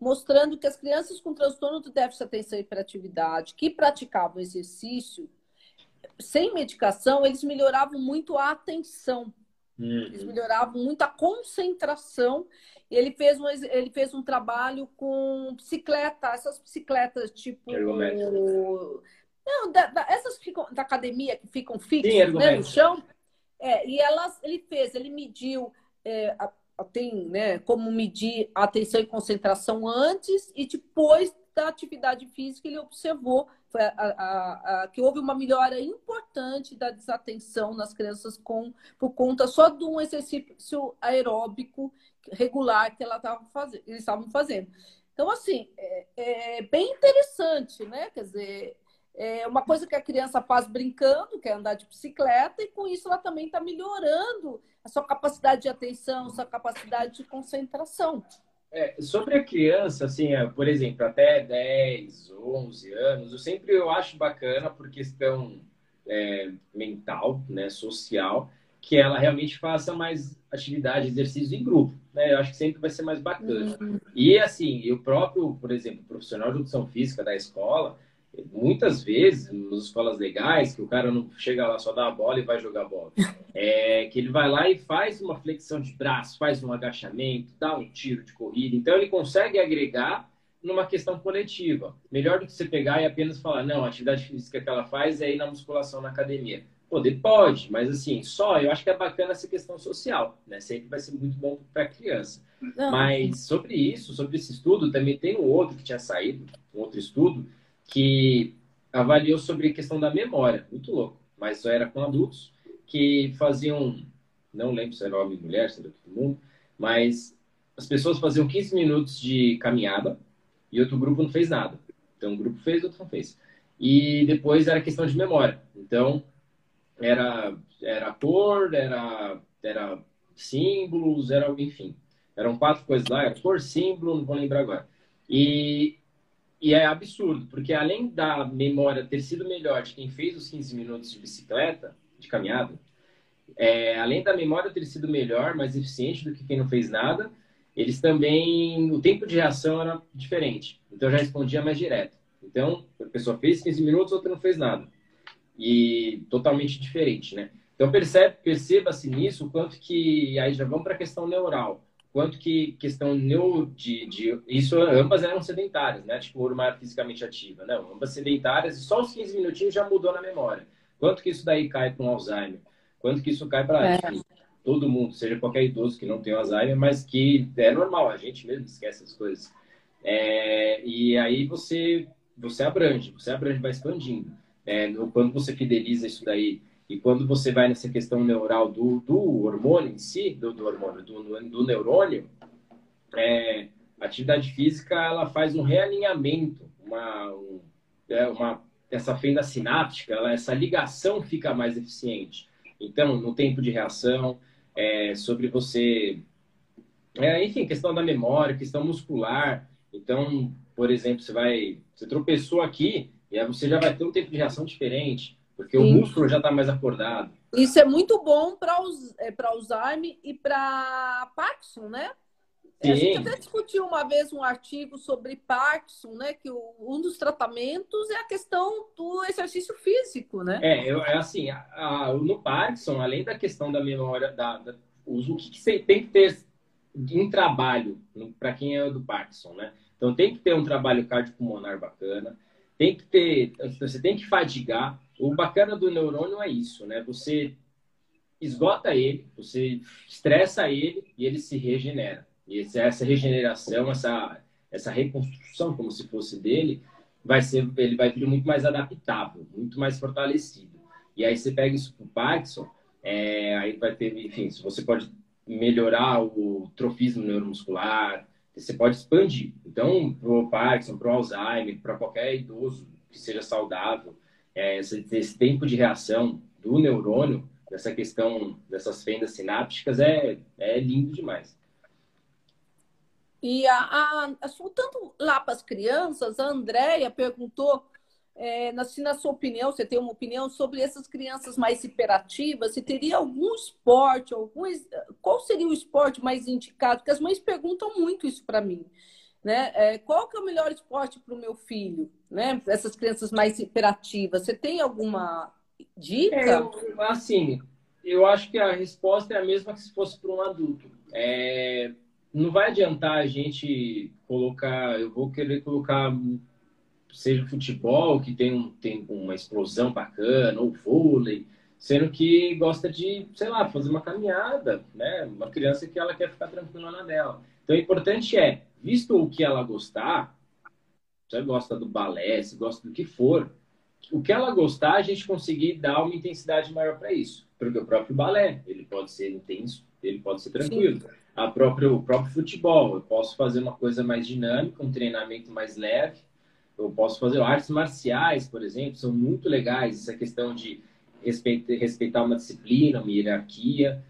mostrando que as crianças com transtorno do déficit de atenção e hiperatividade que praticavam exercício sem medicação, eles melhoravam muito a atenção. Uhum. Eles melhoravam muito a concentração. E ele fez um, ele fez um trabalho com bicicleta, essas bicicletas tipo. Não, da, da, essas ficam, da academia que ficam fixas né, no chão. É, e elas, ele fez, ele mediu é, tem né, como medir a atenção e concentração antes e depois da atividade física, ele observou a, a, que houve uma melhora importante da desatenção nas crianças com, por conta só de um exercício aeróbico regular que ela tava fazendo, eles estavam fazendo. Então, assim, é, é bem interessante, né? Quer dizer, é uma coisa que a criança faz brincando, que é andar de bicicleta, e com isso ela também está melhorando a sua capacidade de atenção, sua capacidade de concentração. É, sobre a criança, assim, é, por exemplo, até 10, 11 anos, eu sempre eu acho bacana por questão é, mental, né, social, que ela realmente faça mais atividade, exercício em grupo, né? Eu acho que sempre vai ser mais bacana. Uhum. E assim, o próprio, por exemplo, profissional de educação física da escola, muitas vezes, nas escolas legais, que o cara não chega lá só dá a bola e vai jogar bola. É que ele vai lá e faz uma flexão de braço, faz um agachamento, dá um tiro de corrida. Então ele consegue agregar numa questão coletiva. Melhor do que você pegar e apenas falar, não, a atividade física que ela faz é ir na musculação na academia. Poder pode, mas assim, só eu acho que é bacana essa questão social, né? Sempre vai ser muito bom para a criança. Não. Mas sobre isso, sobre esse estudo, também tem um outro que tinha saído, um outro estudo, que avaliou sobre a questão da memória. Muito louco. Mas só era com adultos que faziam, não lembro se era homem e mulher, se era todo mundo, mas as pessoas faziam 15 minutos de caminhada e outro grupo não fez nada. Então, um grupo fez, outro não fez. E depois era questão de memória. Então, era, era cor, era, era símbolos, era, enfim. Eram quatro coisas lá, era cor, símbolo, não vou lembrar agora. E e é absurdo, porque além da memória ter sido melhor de quem fez os 15 minutos de bicicleta, de caminhada, é, além da memória ter sido melhor, mais eficiente do que quem não fez nada, eles também, o tempo de reação era diferente. Então já respondia mais direto. Então, a pessoa fez 15 minutos, outra não fez nada. E totalmente diferente, né? Então perceba-se nisso o quanto que, aí já vamos para a questão neural quanto que questão de, de, isso ambas eram sedentárias, né? Tipo, uma fisicamente ativa, não, ambas sedentárias e só os 15 minutinhos já mudou na memória. Quanto que isso daí cai com Alzheimer? Quanto que isso cai para é. todo mundo, seja qualquer idoso que não tem Alzheimer, mas que é normal, a gente mesmo esquece as coisas. É, e aí você você abrange, você abrange, vai expandindo. É, quando você fideliza isso daí e quando você vai nessa questão neural do, do hormônio em si, do, do hormônio, do, do neurônio, é, a atividade física ela faz um realinhamento, uma, um, é, uma essa fenda sináptica, ela, essa ligação fica mais eficiente. Então, no tempo de reação, é, sobre você, é, enfim, questão da memória, questão muscular. Então, por exemplo, você vai, você tropeçou aqui e aí você já vai ter um tempo de reação diferente porque Sim. o músculo já está mais acordado. Isso é muito bom para é, Alzheimer e para Parkinson, né? Sim. A gente até discutiu uma vez um artigo sobre Parkinson, né? Que o, um dos tratamentos é a questão do exercício físico, né? É, é assim, a, a, no Parkinson, além da questão da memória, da, da o que, que você tem que ter em trabalho para quem é do Parkinson, né? Então tem que ter um trabalho cardiopulmonar bacana, tem que ter, você tem que fadigar, o bacana do neurônio é isso, né? Você esgota ele, você estressa ele e ele se regenera. E essa regeneração, essa, essa reconstrução, como se fosse dele, vai ser, ele vai vir muito mais adaptável, muito mais fortalecido. E aí você pega isso para o Parkinson, é, aí vai ter, enfim, você pode melhorar o trofismo neuromuscular, você pode expandir. Então, para o Parkinson, para o Alzheimer, para qualquer idoso que seja saudável, é, esse, esse, tempo de reação do neurônio, dessa questão dessas fendas sinápticas, é, é lindo demais. E a, a, lá para as crianças, a Andrea perguntou é, na, se na sua opinião, você tem uma opinião sobre essas crianças mais hiperativas, se teria algum esporte, algum, qual seria o esporte mais indicado? Porque as mães perguntam muito isso para mim. Né? É, qual que é o melhor esporte para o meu filho? Né? Essas crianças mais hiperativas. Você tem alguma dica? É, eu, assim, eu acho que a resposta é a mesma que se fosse para um adulto. É, não vai adiantar a gente colocar, eu vou querer colocar, seja futebol, que tem, um, tem uma explosão bacana, ou vôlei, sendo que gosta de, sei lá, fazer uma caminhada, né? Uma criança que ela quer ficar tranquila na dela. Então, o importante é visto o que ela gostar, se ela gosta do balé, se gosta do que for, o que ela gostar, a gente conseguir dar uma intensidade maior para isso. Porque o próprio balé, ele pode ser intenso, ele pode ser tranquilo. A própria, o próprio futebol, eu posso fazer uma coisa mais dinâmica, um treinamento mais leve. Eu posso fazer artes marciais, por exemplo, são muito legais. Essa questão de respeitar uma disciplina, uma hierarquia.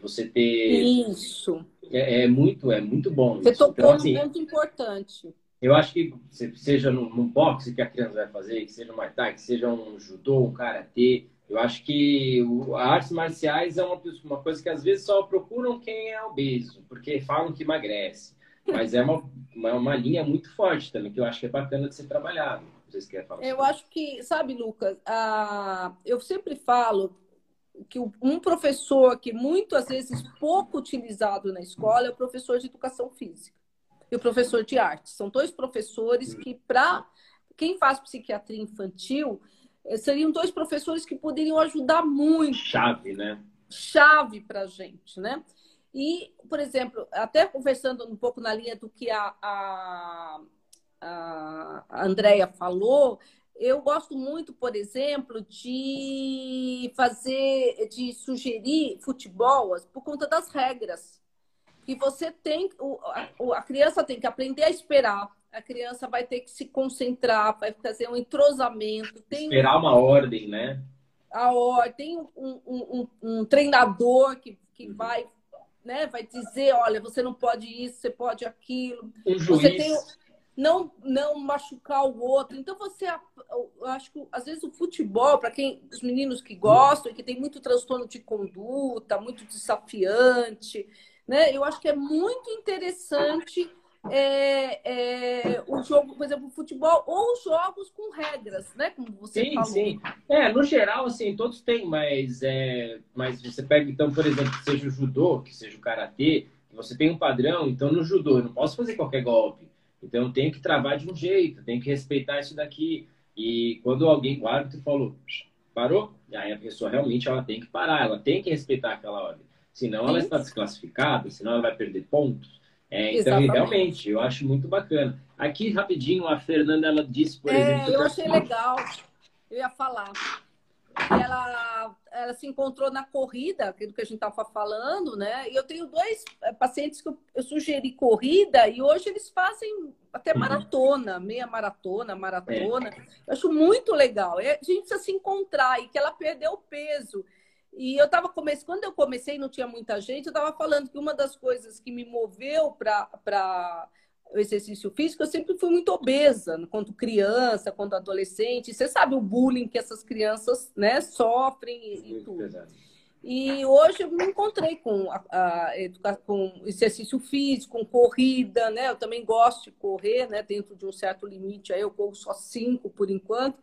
Você ter. Isso. É, é muito, é muito bom. Você isso. tocou então, assim, num ponto importante. Eu acho que seja num, boxe que a criança vai fazer, que seja um Muay que seja um judô, um karatê, eu acho que o, artes marciais é uma, uma coisa que às vezes só procuram quem é obeso, porque falam que emagrece. Mas é uma, uma, uma linha muito forte também, que eu acho que é bacana de ser trabalhado. Vocês querem falar? Eu acho que, sabe, Lucas, a... eu sempre falo que um professor que muitas vezes pouco utilizado na escola é o professor de educação física e o professor de arte. São dois professores que, para quem faz psiquiatria infantil, eh, seriam dois professores que poderiam ajudar muito. Chave, né? Chave para a gente, né? E, por exemplo, até conversando um pouco na linha do que a, a, a Andrea falou, eu gosto muito, por exemplo, de fazer, de sugerir futebol por conta das regras. E você tem, a, a criança tem que aprender a esperar, a criança vai ter que se concentrar, vai fazer um entrosamento. Tem Esperar uma ordem, né? A ordem, tem um, um, um, um treinador que, que uhum. vai, né, vai dizer, olha, você não pode isso, você pode aquilo. Um juiz. Você tem não não machucar o outro. Então você, eu acho que às vezes o futebol para quem os meninos que gostam e que tem muito transtorno de conduta, muito desafiante, né? Eu acho que é muito interessante é, é, o jogo, por exemplo, o futebol ou jogos com regras, né? Como você sim, falou. Sim, É, no geral, assim, todos têm, mas, é, mas você pega, então, por exemplo, que seja o judô, que seja o karatê, você tem um padrão, então no judô eu não posso fazer qualquer golpe. Então tenho que travar de um jeito, tenho que respeitar isso daqui. E quando alguém, o árbitro falou, parou, aí a pessoa realmente ela tem que parar, ela tem que respeitar aquela ordem. Senão ela está desclassificada, senão ela vai perder pontos. É, então, realmente, eu acho muito bacana. Aqui, rapidinho, a Fernanda, ela disse, por é, exemplo... Eu achei legal, eu ia falar. Ela, ela se encontrou na corrida, aquilo que a gente estava falando, né? E eu tenho dois é, pacientes que eu, eu sugeri corrida e hoje eles fazem até uhum. maratona, meia maratona, maratona. É. Eu acho muito legal. É, a gente precisa se encontrar e que ela perdeu peso. E eu estava começando, quando eu comecei, não tinha muita gente, eu estava falando que uma das coisas que me moveu para o exercício físico, eu sempre fui muito obesa, quando criança, quando adolescente. Você sabe o bullying que essas crianças né, sofrem e, e tudo. E hoje eu me encontrei com, a, a, com exercício físico, com corrida, né? Eu também gosto de correr, né? Dentro de um certo limite, aí eu corro só cinco por enquanto.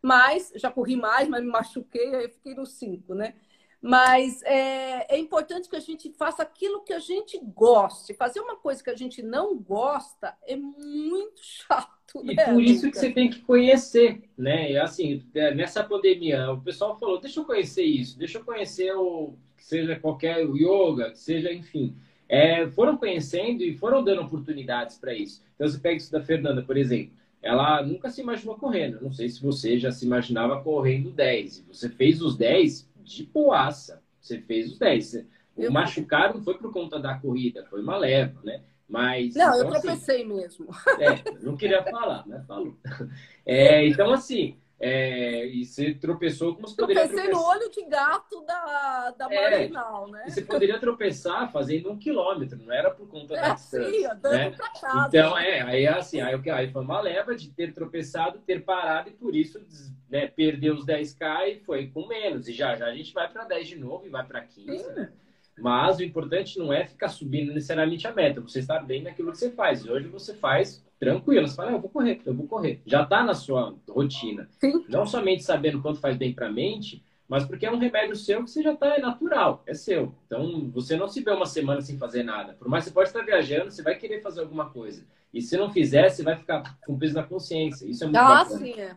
Mas já corri mais, mas me machuquei, aí fiquei no cinco, né? Mas é, é, importante que a gente faça aquilo que a gente goste. Fazer uma coisa que a gente não gosta é muito chato. E né, por isso que você tem que conhecer, né? E assim, é, nessa pandemia, o pessoal falou: deixa eu conhecer isso, deixa eu conhecer o que seja qualquer yoga, que seja, enfim. É, foram conhecendo e foram dando oportunidades para isso. Então, você pega isso da Fernanda, por exemplo. Ela nunca se imaginou correndo. Não sei se você já se imaginava correndo 10. E você fez os 10 de boaça. Você fez os 10. O eu... machucar não foi por conta da corrida, foi uma leva, né? Mas. Não, então, eu tropecei assim, mesmo. É, não queria falar, né? Falou. É, então, assim, é, e você tropeçou como você poderia Tropecei tropeçar. no olho de gato da, da é, marginal, né? E você poderia tropeçar fazendo um quilômetro, não era por conta da é, distância. Sim, né? casa. Então, é, aí assim, aí, aí foi uma leva de ter tropeçado, ter parado e por isso né, perdeu os 10k e foi com menos. E já já a gente vai para 10 de novo e vai para 15, sim. né? Mas o importante não é ficar subindo necessariamente a meta, você está bem naquilo que você faz. E hoje você faz tranquilo, você fala, ah, eu vou correr, eu vou correr. Já está na sua rotina. Sim. Não somente sabendo quanto faz bem para a mente, mas porque é um remédio seu que você já está é natural, é seu. Então você não se vê uma semana sem fazer nada. Por mais que você pode estar viajando, você vai querer fazer alguma coisa. E se não fizer, você vai ficar com peso na consciência. Isso é muito ah, bacana. Sim, é.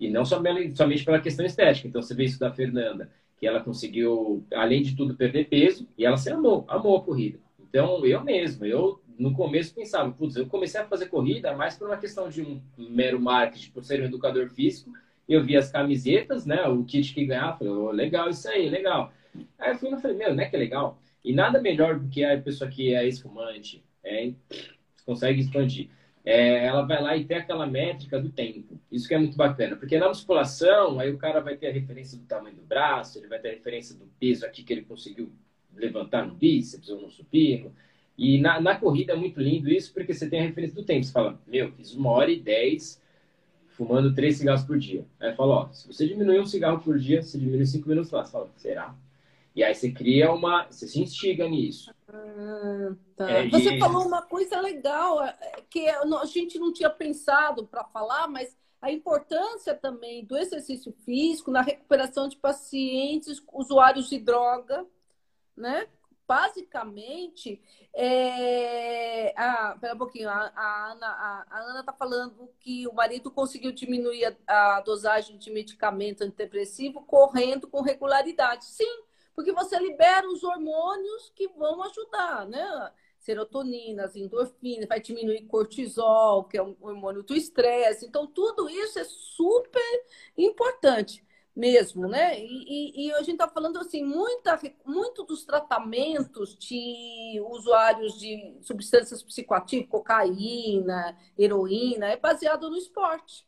E não somente, somente pela questão estética. Então você vê isso da Fernanda que ela conseguiu, além de tudo, perder peso e ela se amou, amou a corrida. Então, eu mesmo, eu no começo pensava, putz, eu comecei a fazer corrida mais por uma questão de um mero marketing, por ser um educador físico. Eu vi as camisetas, né, o kit que ganhava, falei, oh, legal isso aí, legal. Aí eu fui e falei, meu, não é que é legal? E nada melhor do que a pessoa que é esfumante, é, consegue expandir é, ela vai lá e tem aquela métrica do tempo. Isso que é muito bacana, porque na musculação, aí o cara vai ter a referência do tamanho do braço, ele vai ter a referência do peso aqui que ele conseguiu levantar no bíceps ou no supino. E na, na corrida é muito lindo isso, porque você tem a referência do tempo. Você fala, meu, fiz uma hora e dez fumando três cigarros por dia. Aí fala, ó, se você diminuir um cigarro por dia, você diminui cinco minutos lá. Você fala, será? E aí você cria uma. Você se instiga nisso. Ah, tá. é, você e... falou uma coisa legal, é, que a gente não tinha pensado para falar, mas a importância também do exercício físico na recuperação de pacientes usuários de droga, né? Basicamente, é... ah, pera um pouquinho, a, a Ana a, a Ana está falando que o marido conseguiu diminuir a, a, dosagem de medicamento antidepressivo correndo com regularidade. Sim, porque você libera os hormônios que vão ajudar, né? Serotoninas, endorfinas, vai diminuir cortisol, que é um hormônio do estresse. Então, tudo isso é super importante mesmo, né? E, e, e a gente está falando assim, muita, muito dos tratamentos de usuários de substâncias psicoativas, cocaína, heroína, é baseado no esporte.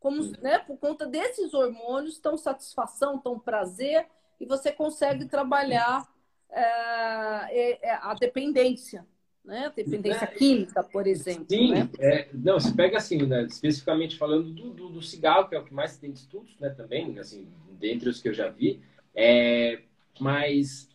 Como, né, por conta desses hormônios, tão satisfação, tão prazer, e você consegue trabalhar é, é, a dependência né? Dependência é, química, por exemplo. Sim, né? é, não, se pega assim, né, especificamente falando do, do, do, cigarro, que é o que mais tem de estudos, né, também, assim, dentre os que eu já vi, é, mas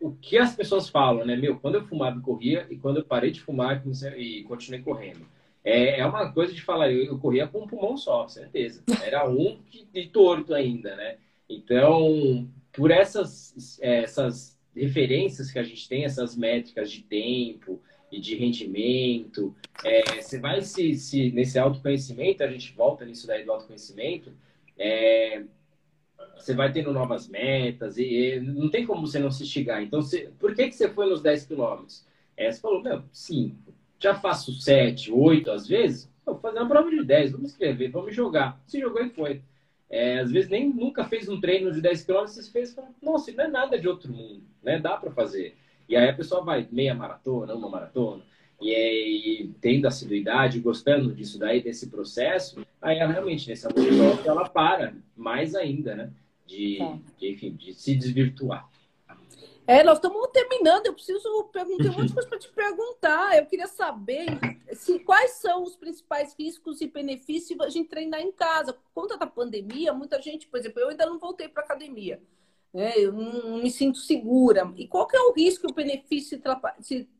o que as pessoas falam, né, meu, quando eu fumava e corria, e quando eu parei de fumar e continuei correndo, é, é uma coisa de falar, eu, eu corria com um pulmão só, certeza, era um que, de torto ainda, né, então, por essas, essas referências que a gente tem, essas métricas de tempo e de rendimento, é, você vai se, se, nesse autoconhecimento, a gente volta nisso daí do autoconhecimento, é, você vai tendo novas metas e, e, não tem como você não se instigar. Então, você, por que, que você foi nos 10 quilômetros? É, você falou, meu, 5. Já faço 7, 8 às vezes, vou fazer uma prova de 10, vamos escrever, vamos jogar. Se jogou e foi. É, às vezes nem nunca fez um treino de 10 km, você fez e fala, nossa, não é nada de outro mundo, né? Dá para fazer. E aí a pessoa vai meia maratona, uma maratona, e, aí, tendo assiduidade, gostando disso daí, desse processo, aí ela realmente, nesse amor ela para mais ainda, né? De, tá. de, enfim, de se desvirtuar. É, nós estamos terminando. Eu preciso perguntar um monte de coisa para te perguntar. Eu queria saber se, quais são os principais riscos e benefícios de a gente treinar em casa. Por conta da pandemia, muita gente, por exemplo, eu ainda não voltei para academia. Né? Eu não me sinto segura. E qual que é o risco e o benefício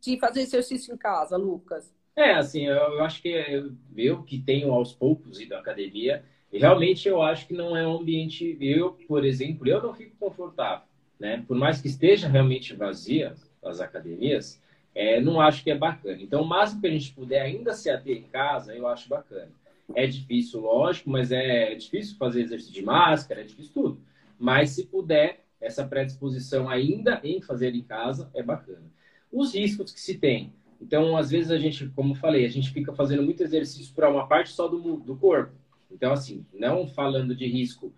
de fazer exercício em casa, Lucas? É, assim, eu, acho que eu, eu que tenho aos poucos ido à academia, realmente eu acho que não é um ambiente. Eu, por exemplo, eu não fico confortável né? Por mais que esteja realmente vazia as academias, é, não acho que é bacana. Então, o máximo que a gente puder ainda se ater em casa, eu acho bacana. É difícil, lógico, mas é difícil fazer exercício de máscara, é difícil tudo. Mas se puder, essa predisposição ainda em fazer em casa é bacana. Os riscos que se tem. Então, às vezes a gente, como falei, a gente fica fazendo muito exercício para uma parte só do, do corpo. Então, assim, não falando de risco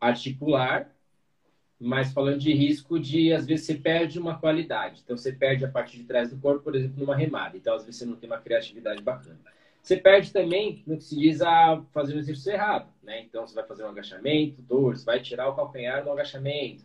articular, mas falando de risco de, às vezes, você perde uma qualidade. Então, você perde a parte de trás do corpo, por exemplo, numa remada. Então, às vezes, você não tem uma criatividade bacana. Você perde também no que se diz a fazer um exercício errado, né? Então, você vai fazer um agachamento, dor, você vai tirar o calcanhar no agachamento.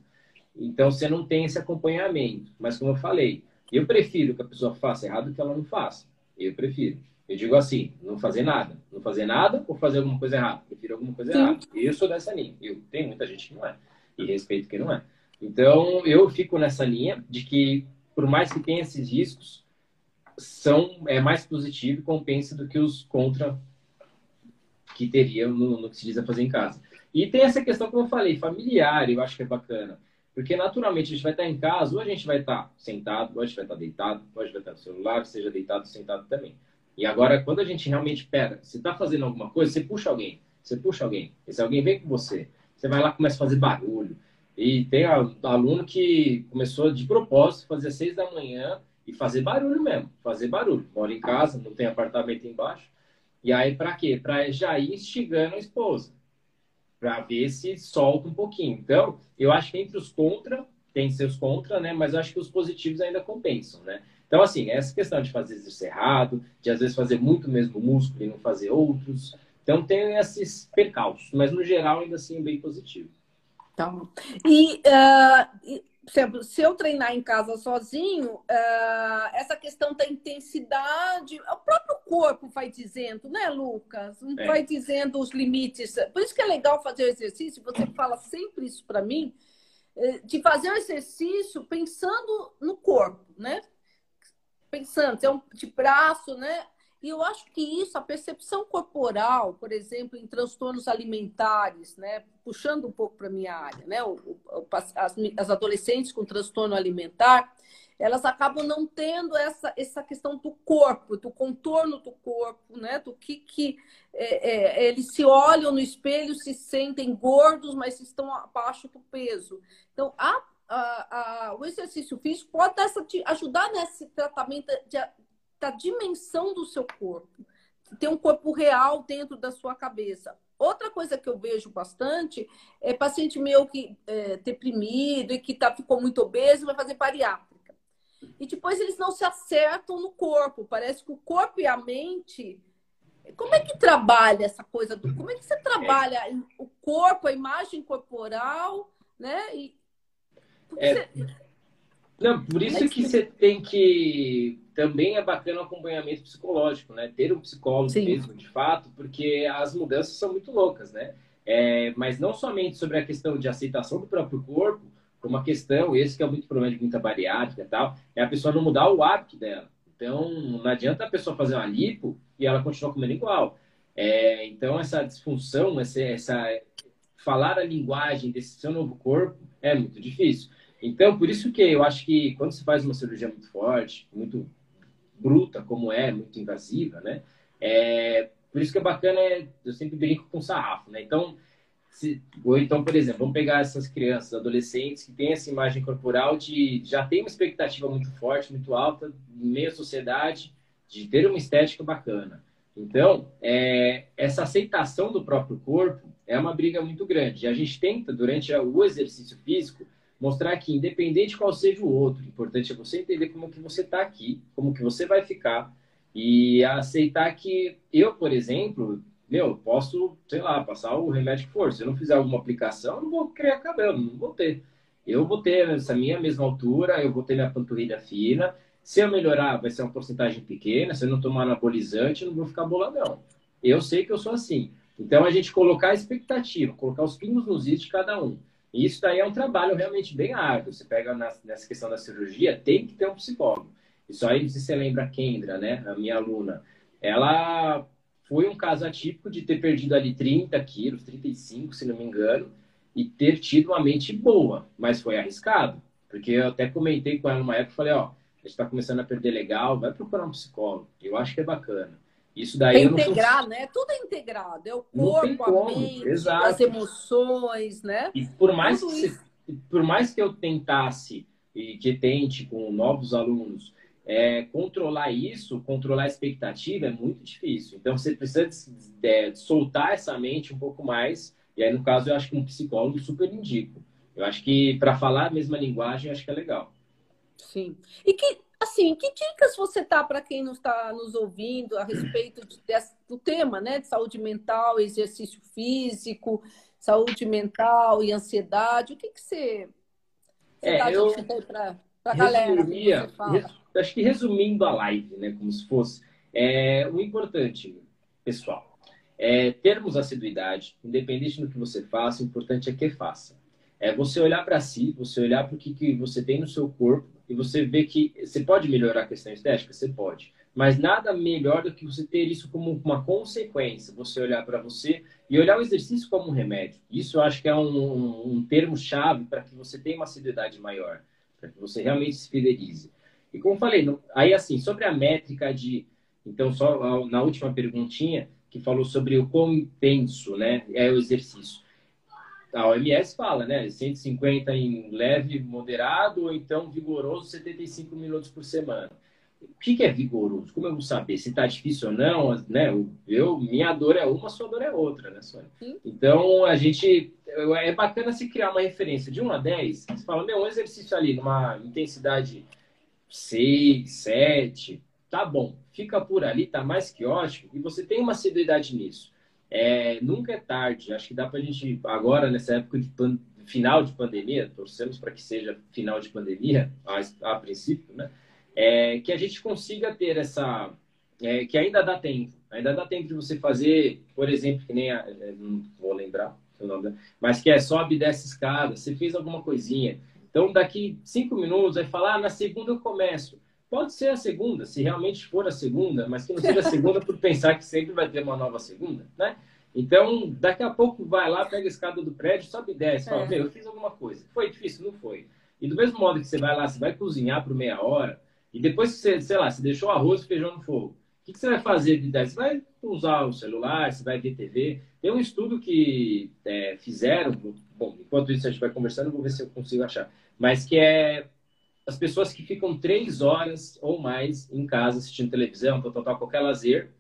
Então, você não tem esse acompanhamento. Mas, como eu falei, eu prefiro que a pessoa faça errado do que ela não faça. Eu prefiro. Eu digo assim, não fazer nada. Não fazer nada ou fazer alguma coisa errada. Prefiro alguma coisa Sim. errada. Eu sou dessa linha. Eu, tem muita gente que não é e respeito quem não é. Então, eu fico nessa linha de que, por mais que tenha esses riscos, são é mais positivo e compensa do que os contra que teriam no, no que se diz a fazer em casa. E tem essa questão, como eu falei, familiar, eu acho que é bacana. Porque naturalmente a gente vai estar em casa, ou a gente vai estar sentado, ou a gente vai estar deitado, ou a gente vai estar no celular, seja deitado sentado também. E agora, quando a gente realmente pega, você está fazendo alguma coisa, você puxa alguém, você puxa alguém. Esse alguém vem com você. Você vai lá e começa a fazer barulho. E tem aluno que começou de propósito, fazer seis da manhã e fazer barulho mesmo, fazer barulho. Mora em casa, não tem apartamento embaixo. E aí, para quê? Para já ir instigando a esposa, para ver se solta um pouquinho. Então, eu acho que entre os contra, tem seus contra, né? Mas eu acho que os positivos ainda compensam, né? Então, assim, essa questão de fazer exercício errado, de às vezes fazer muito mesmo músculo e não fazer outros, então tem esses percalços, mas no geral ainda assim é bem positivo. Então, e, uh, exemplo, se eu treinar em casa sozinho, uh, essa questão da intensidade, o próprio corpo vai dizendo, né, Lucas? É. Vai dizendo os limites. Por isso que é legal fazer o exercício, você fala sempre isso para mim, eh, de fazer o exercício pensando no corpo, né? Pensando, é um de braço, né? E eu acho que isso, a percepção corporal, por exemplo, em transtornos alimentares, né? puxando um pouco para a minha área, né? As, adolescentes com transtorno alimentar, elas acabam não tendo essa, essa questão do corpo, do contorno do corpo, né? Do que, que é, é, eles se olham no espelho, se sentem gordos, mas estão abaixo do peso. Então, a, a, a, o exercício físico pode essa, ajudar nesse tratamento de, da dimensão do seu corpo. Ter um corpo real dentro da sua cabeça. Outra coisa que eu vejo bastante é paciente meu que é deprimido e que tá, ficou muito obeso vai fazer bariátrica. E depois eles não se acertam no corpo. Parece que o corpo e a mente. Como é que trabalha essa coisa? Do... Como é que você trabalha o corpo, a imagem corporal, né? E... É... Você... Não, por isso que você tem que também é bacana o acompanhamento psicológico, né? Ter um psicólogo Sim. mesmo, de fato, porque as mudanças são muito loucas, né? É, mas não somente sobre a questão de aceitação do próprio corpo, como a questão, esse que é muito problema de muita bariátrica e tal, é a pessoa não mudar o hábito dela. Então, não adianta a pessoa fazer uma lipo e ela continuar comendo igual. É, então, essa disfunção, essa, essa falar a linguagem desse seu novo corpo é muito difícil. Então, por isso que eu acho que quando se faz uma cirurgia muito forte, muito bruta como é, muito invasiva, né? É, por isso que é bacana, é, eu sempre brinco com sarrafo, né? Então, se, ou então, por exemplo, vamos pegar essas crianças, adolescentes que têm essa imagem corporal de já tem uma expectativa muito forte, muito alta, em meio à sociedade, de ter uma estética bacana. Então, é, essa aceitação do próprio corpo é uma briga muito grande. E a gente tenta, durante o exercício físico, mostrar que independente qual seja o outro, o importante é você entender como que você está aqui, como que você vai ficar e aceitar que eu, por exemplo, meu, posso, sei lá, passar o remédio que for. Se eu não fizer alguma aplicação, eu não vou criar cabelo, não vou ter. Eu vou ter essa minha mesma altura, eu vou ter minha panturrilha fina. Se eu melhorar, vai ser uma porcentagem pequena. Se eu não tomar anabolizante, eu não vou ficar boladão. Eu sei que eu sou assim. Então, a gente colocar a expectativa, colocar os pingos nos is de cada um. E isso daí é um trabalho realmente bem árduo. Você pega na, nessa questão da cirurgia, tem que ter um psicólogo. Isso aí, você lembra a Kendra, né? A minha aluna. Ela foi um caso atípico de ter perdido ali 30 quilos, 35, se não me engano, e ter tido uma mente boa, mas foi arriscado. Porque eu até comentei com ela numa época, falei, ó, a gente está começando a perder legal, vai procurar um psicólogo. Eu acho que é bacana. Isso daí é integrar, né? Tudo é integrado. É o corpo, a mente, Exato. as emoções, né? E por mais, que por mais que eu tentasse e que tente com novos alunos é, controlar isso, controlar a expectativa é muito difícil. Então você precisa de, soltar essa mente um pouco mais. E aí, no caso, eu acho que um psicólogo super indico. Eu acho que para falar a mesma linguagem, eu acho que é legal. Sim. E que Assim, que dicas você tá para quem não está nos ouvindo a respeito de, desse, do tema, né? De saúde mental, exercício físico, saúde mental e ansiedade. O que, que você, você é, dá eu para a galera? Acho que resumindo a live, né? Como se fosse. É, o importante, pessoal, é termos assiduidade, independente do que você faça, o importante é que faça. É você olhar para si, você olhar para o que, que você tem no seu corpo e você vê que você pode melhorar a questão estética? Você pode. Mas nada melhor do que você ter isso como uma consequência. Você olhar para você e olhar o exercício como um remédio. Isso eu acho que é um, um, um termo-chave para que você tenha uma seriedade maior, para que você realmente se fidelize. E como falei, aí assim, sobre a métrica de. Então, só na última perguntinha, que falou sobre o quão intenso né, é o exercício a OMS fala, né? 150 em leve, moderado, ou então vigoroso, 75 minutos por semana. O que, que é vigoroso? Como eu vou saber se está difícil ou não? Né? Eu, minha dor é uma, sua dor é outra, né, Sônia? Então, a gente... É bacana se criar uma referência de 1 a 10. Você fala, meu, um exercício ali numa intensidade 6, 7, tá bom. Fica por ali, tá mais que ótimo. E você tem uma assiduidade nisso. É, nunca é tarde. Acho que dá para a gente, agora, nessa época de final de pandemia, torcemos para que seja final de pandemia, a, a princípio, né? É, que a gente consiga ter essa. É, que ainda dá tempo. Ainda dá tempo de você fazer, por exemplo, que nem a, é, não vou lembrar o nome, mas que é sobe e desce escada, você fez alguma coisinha. Então, daqui cinco minutos, vai falar, ah, na segunda eu começo. Pode ser a segunda, se realmente for a segunda, mas que não seja a segunda por pensar que sempre vai ter uma nova segunda, né? Então, daqui a pouco vai lá, pega a escada do prédio, sobe e desce, fala, é. meu, eu fiz alguma coisa. Foi difícil? Não foi. E do mesmo modo que você vai lá, você vai cozinhar por meia hora, e depois que você, sei lá, você deixou arroz e feijão no fogo, o que, que você vai fazer de 10? Você vai usar o celular, você vai ver TV. Tem um estudo que é, fizeram, bom, enquanto isso a gente vai conversando, vou ver se eu consigo achar, mas que é as pessoas que ficam três horas ou mais em casa assistindo televisão, tal, tal, tal, qualquer lazer,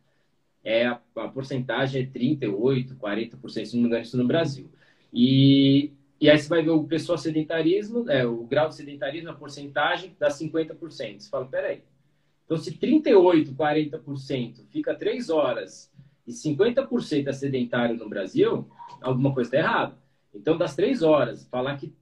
é a, a porcentagem é 38, 40%, se não me engano, isso no Brasil. E, e aí você vai ver o pessoal sedentarismo, é, o grau de sedentarismo, a porcentagem dá 50%. Você fala, peraí. Então, se 38, 40% fica 3 horas e 50% é sedentário no Brasil, alguma coisa está errada. Então, das 3 horas, falar que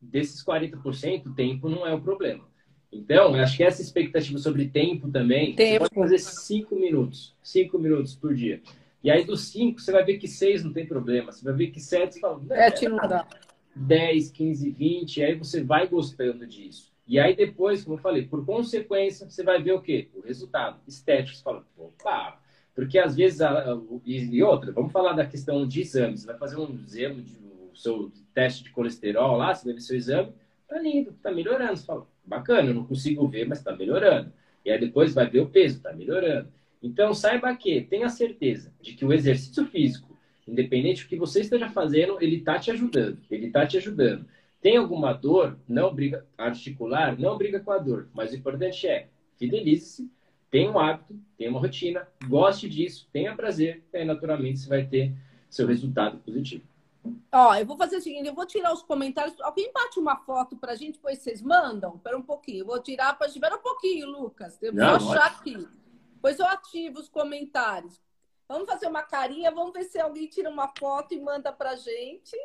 desses 40%, o tempo não é o problema. Então, eu acho que essa expectativa sobre tempo também, tempo. você pode fazer 5 minutos, 5 minutos por dia. E aí, dos 5, você vai ver que 6 não tem problema. Você vai ver que 7, você fala, é, não dá. 10, 15, 20, aí você vai gostando disso. E aí depois, como eu falei, por consequência, você vai ver o quê? O resultado estético. Você fala, opa, porque às vezes, a, a, e outra, vamos falar da questão de exames. Você vai fazer um exame, de, seu teste de colesterol lá, você vai ver seu exame, tá lindo, tá melhorando. Você fala, bacana, eu não consigo ver, mas tá melhorando. E aí depois vai ver o peso, tá melhorando. Então saiba que, tenha certeza de que o exercício físico, independente do que você esteja fazendo, ele tá te ajudando. Ele tá te ajudando. Tem alguma dor, não briga articular, não briga com a dor. Mas o importante é, fidelize-se, tenha um hábito, tenha uma rotina, goste disso, tenha prazer, e aí naturalmente você vai ter seu resultado positivo. Ó, eu vou fazer o seguinte, eu vou tirar os comentários. Alguém bate uma foto pra gente, depois vocês mandam? Espera um pouquinho. Eu vou tirar para Espera um pouquinho, Lucas. Eu vou Não, achar aqui. Depois eu ativo os comentários. Vamos fazer uma carinha, vamos ver se alguém tira uma foto e manda pra gente.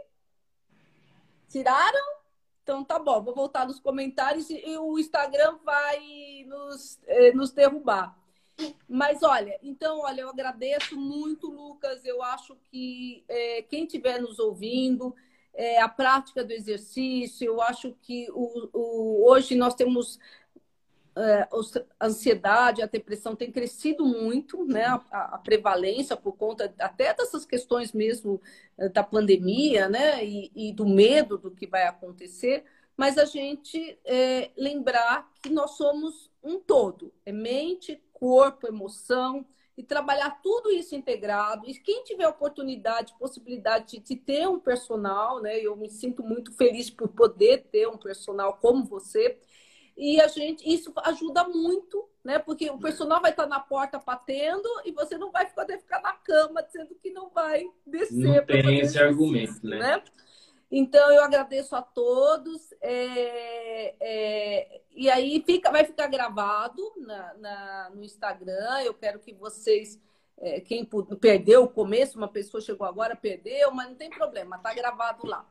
Tiraram? Então tá bom, vou voltar nos comentários e o Instagram vai nos, eh, nos derrubar. Mas olha, então, olha, eu agradeço muito, Lucas. Eu acho que é, quem estiver nos ouvindo, é, a prática do exercício, eu acho que o, o hoje nós temos é, a ansiedade, a depressão tem crescido muito, né? A, a, prevalência por conta até dessas questões mesmo é, da pandemia, né? E, e, do medo do que vai acontecer. Mas a gente é, lembrar que nós somos um todo, é mente, corpo, emoção, e trabalhar tudo isso integrado. E quem tiver oportunidade, possibilidade de, de, ter um personal, né? Eu me sinto muito feliz por poder ter um personal como você. E a gente, isso ajuda muito, né? Porque o personal vai estar na porta batendo e você não vai poder ficar na cama dizendo que não vai descer. Não tem esse argumento, né? né? Então, eu agradeço a todos. É, é, e aí fica, vai ficar gravado na, na, no Instagram. Eu quero que vocês, é, quem perdeu o começo, uma pessoa chegou agora, perdeu, mas não tem problema, tá gravado lá.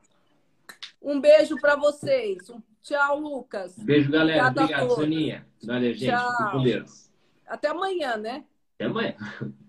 Um beijo para vocês. Um, tchau, Lucas. Beijo, galera. Obrigado, Soninha. Valeu, gente. Tchau. com Deus. Até amanhã, né? Até amanhã.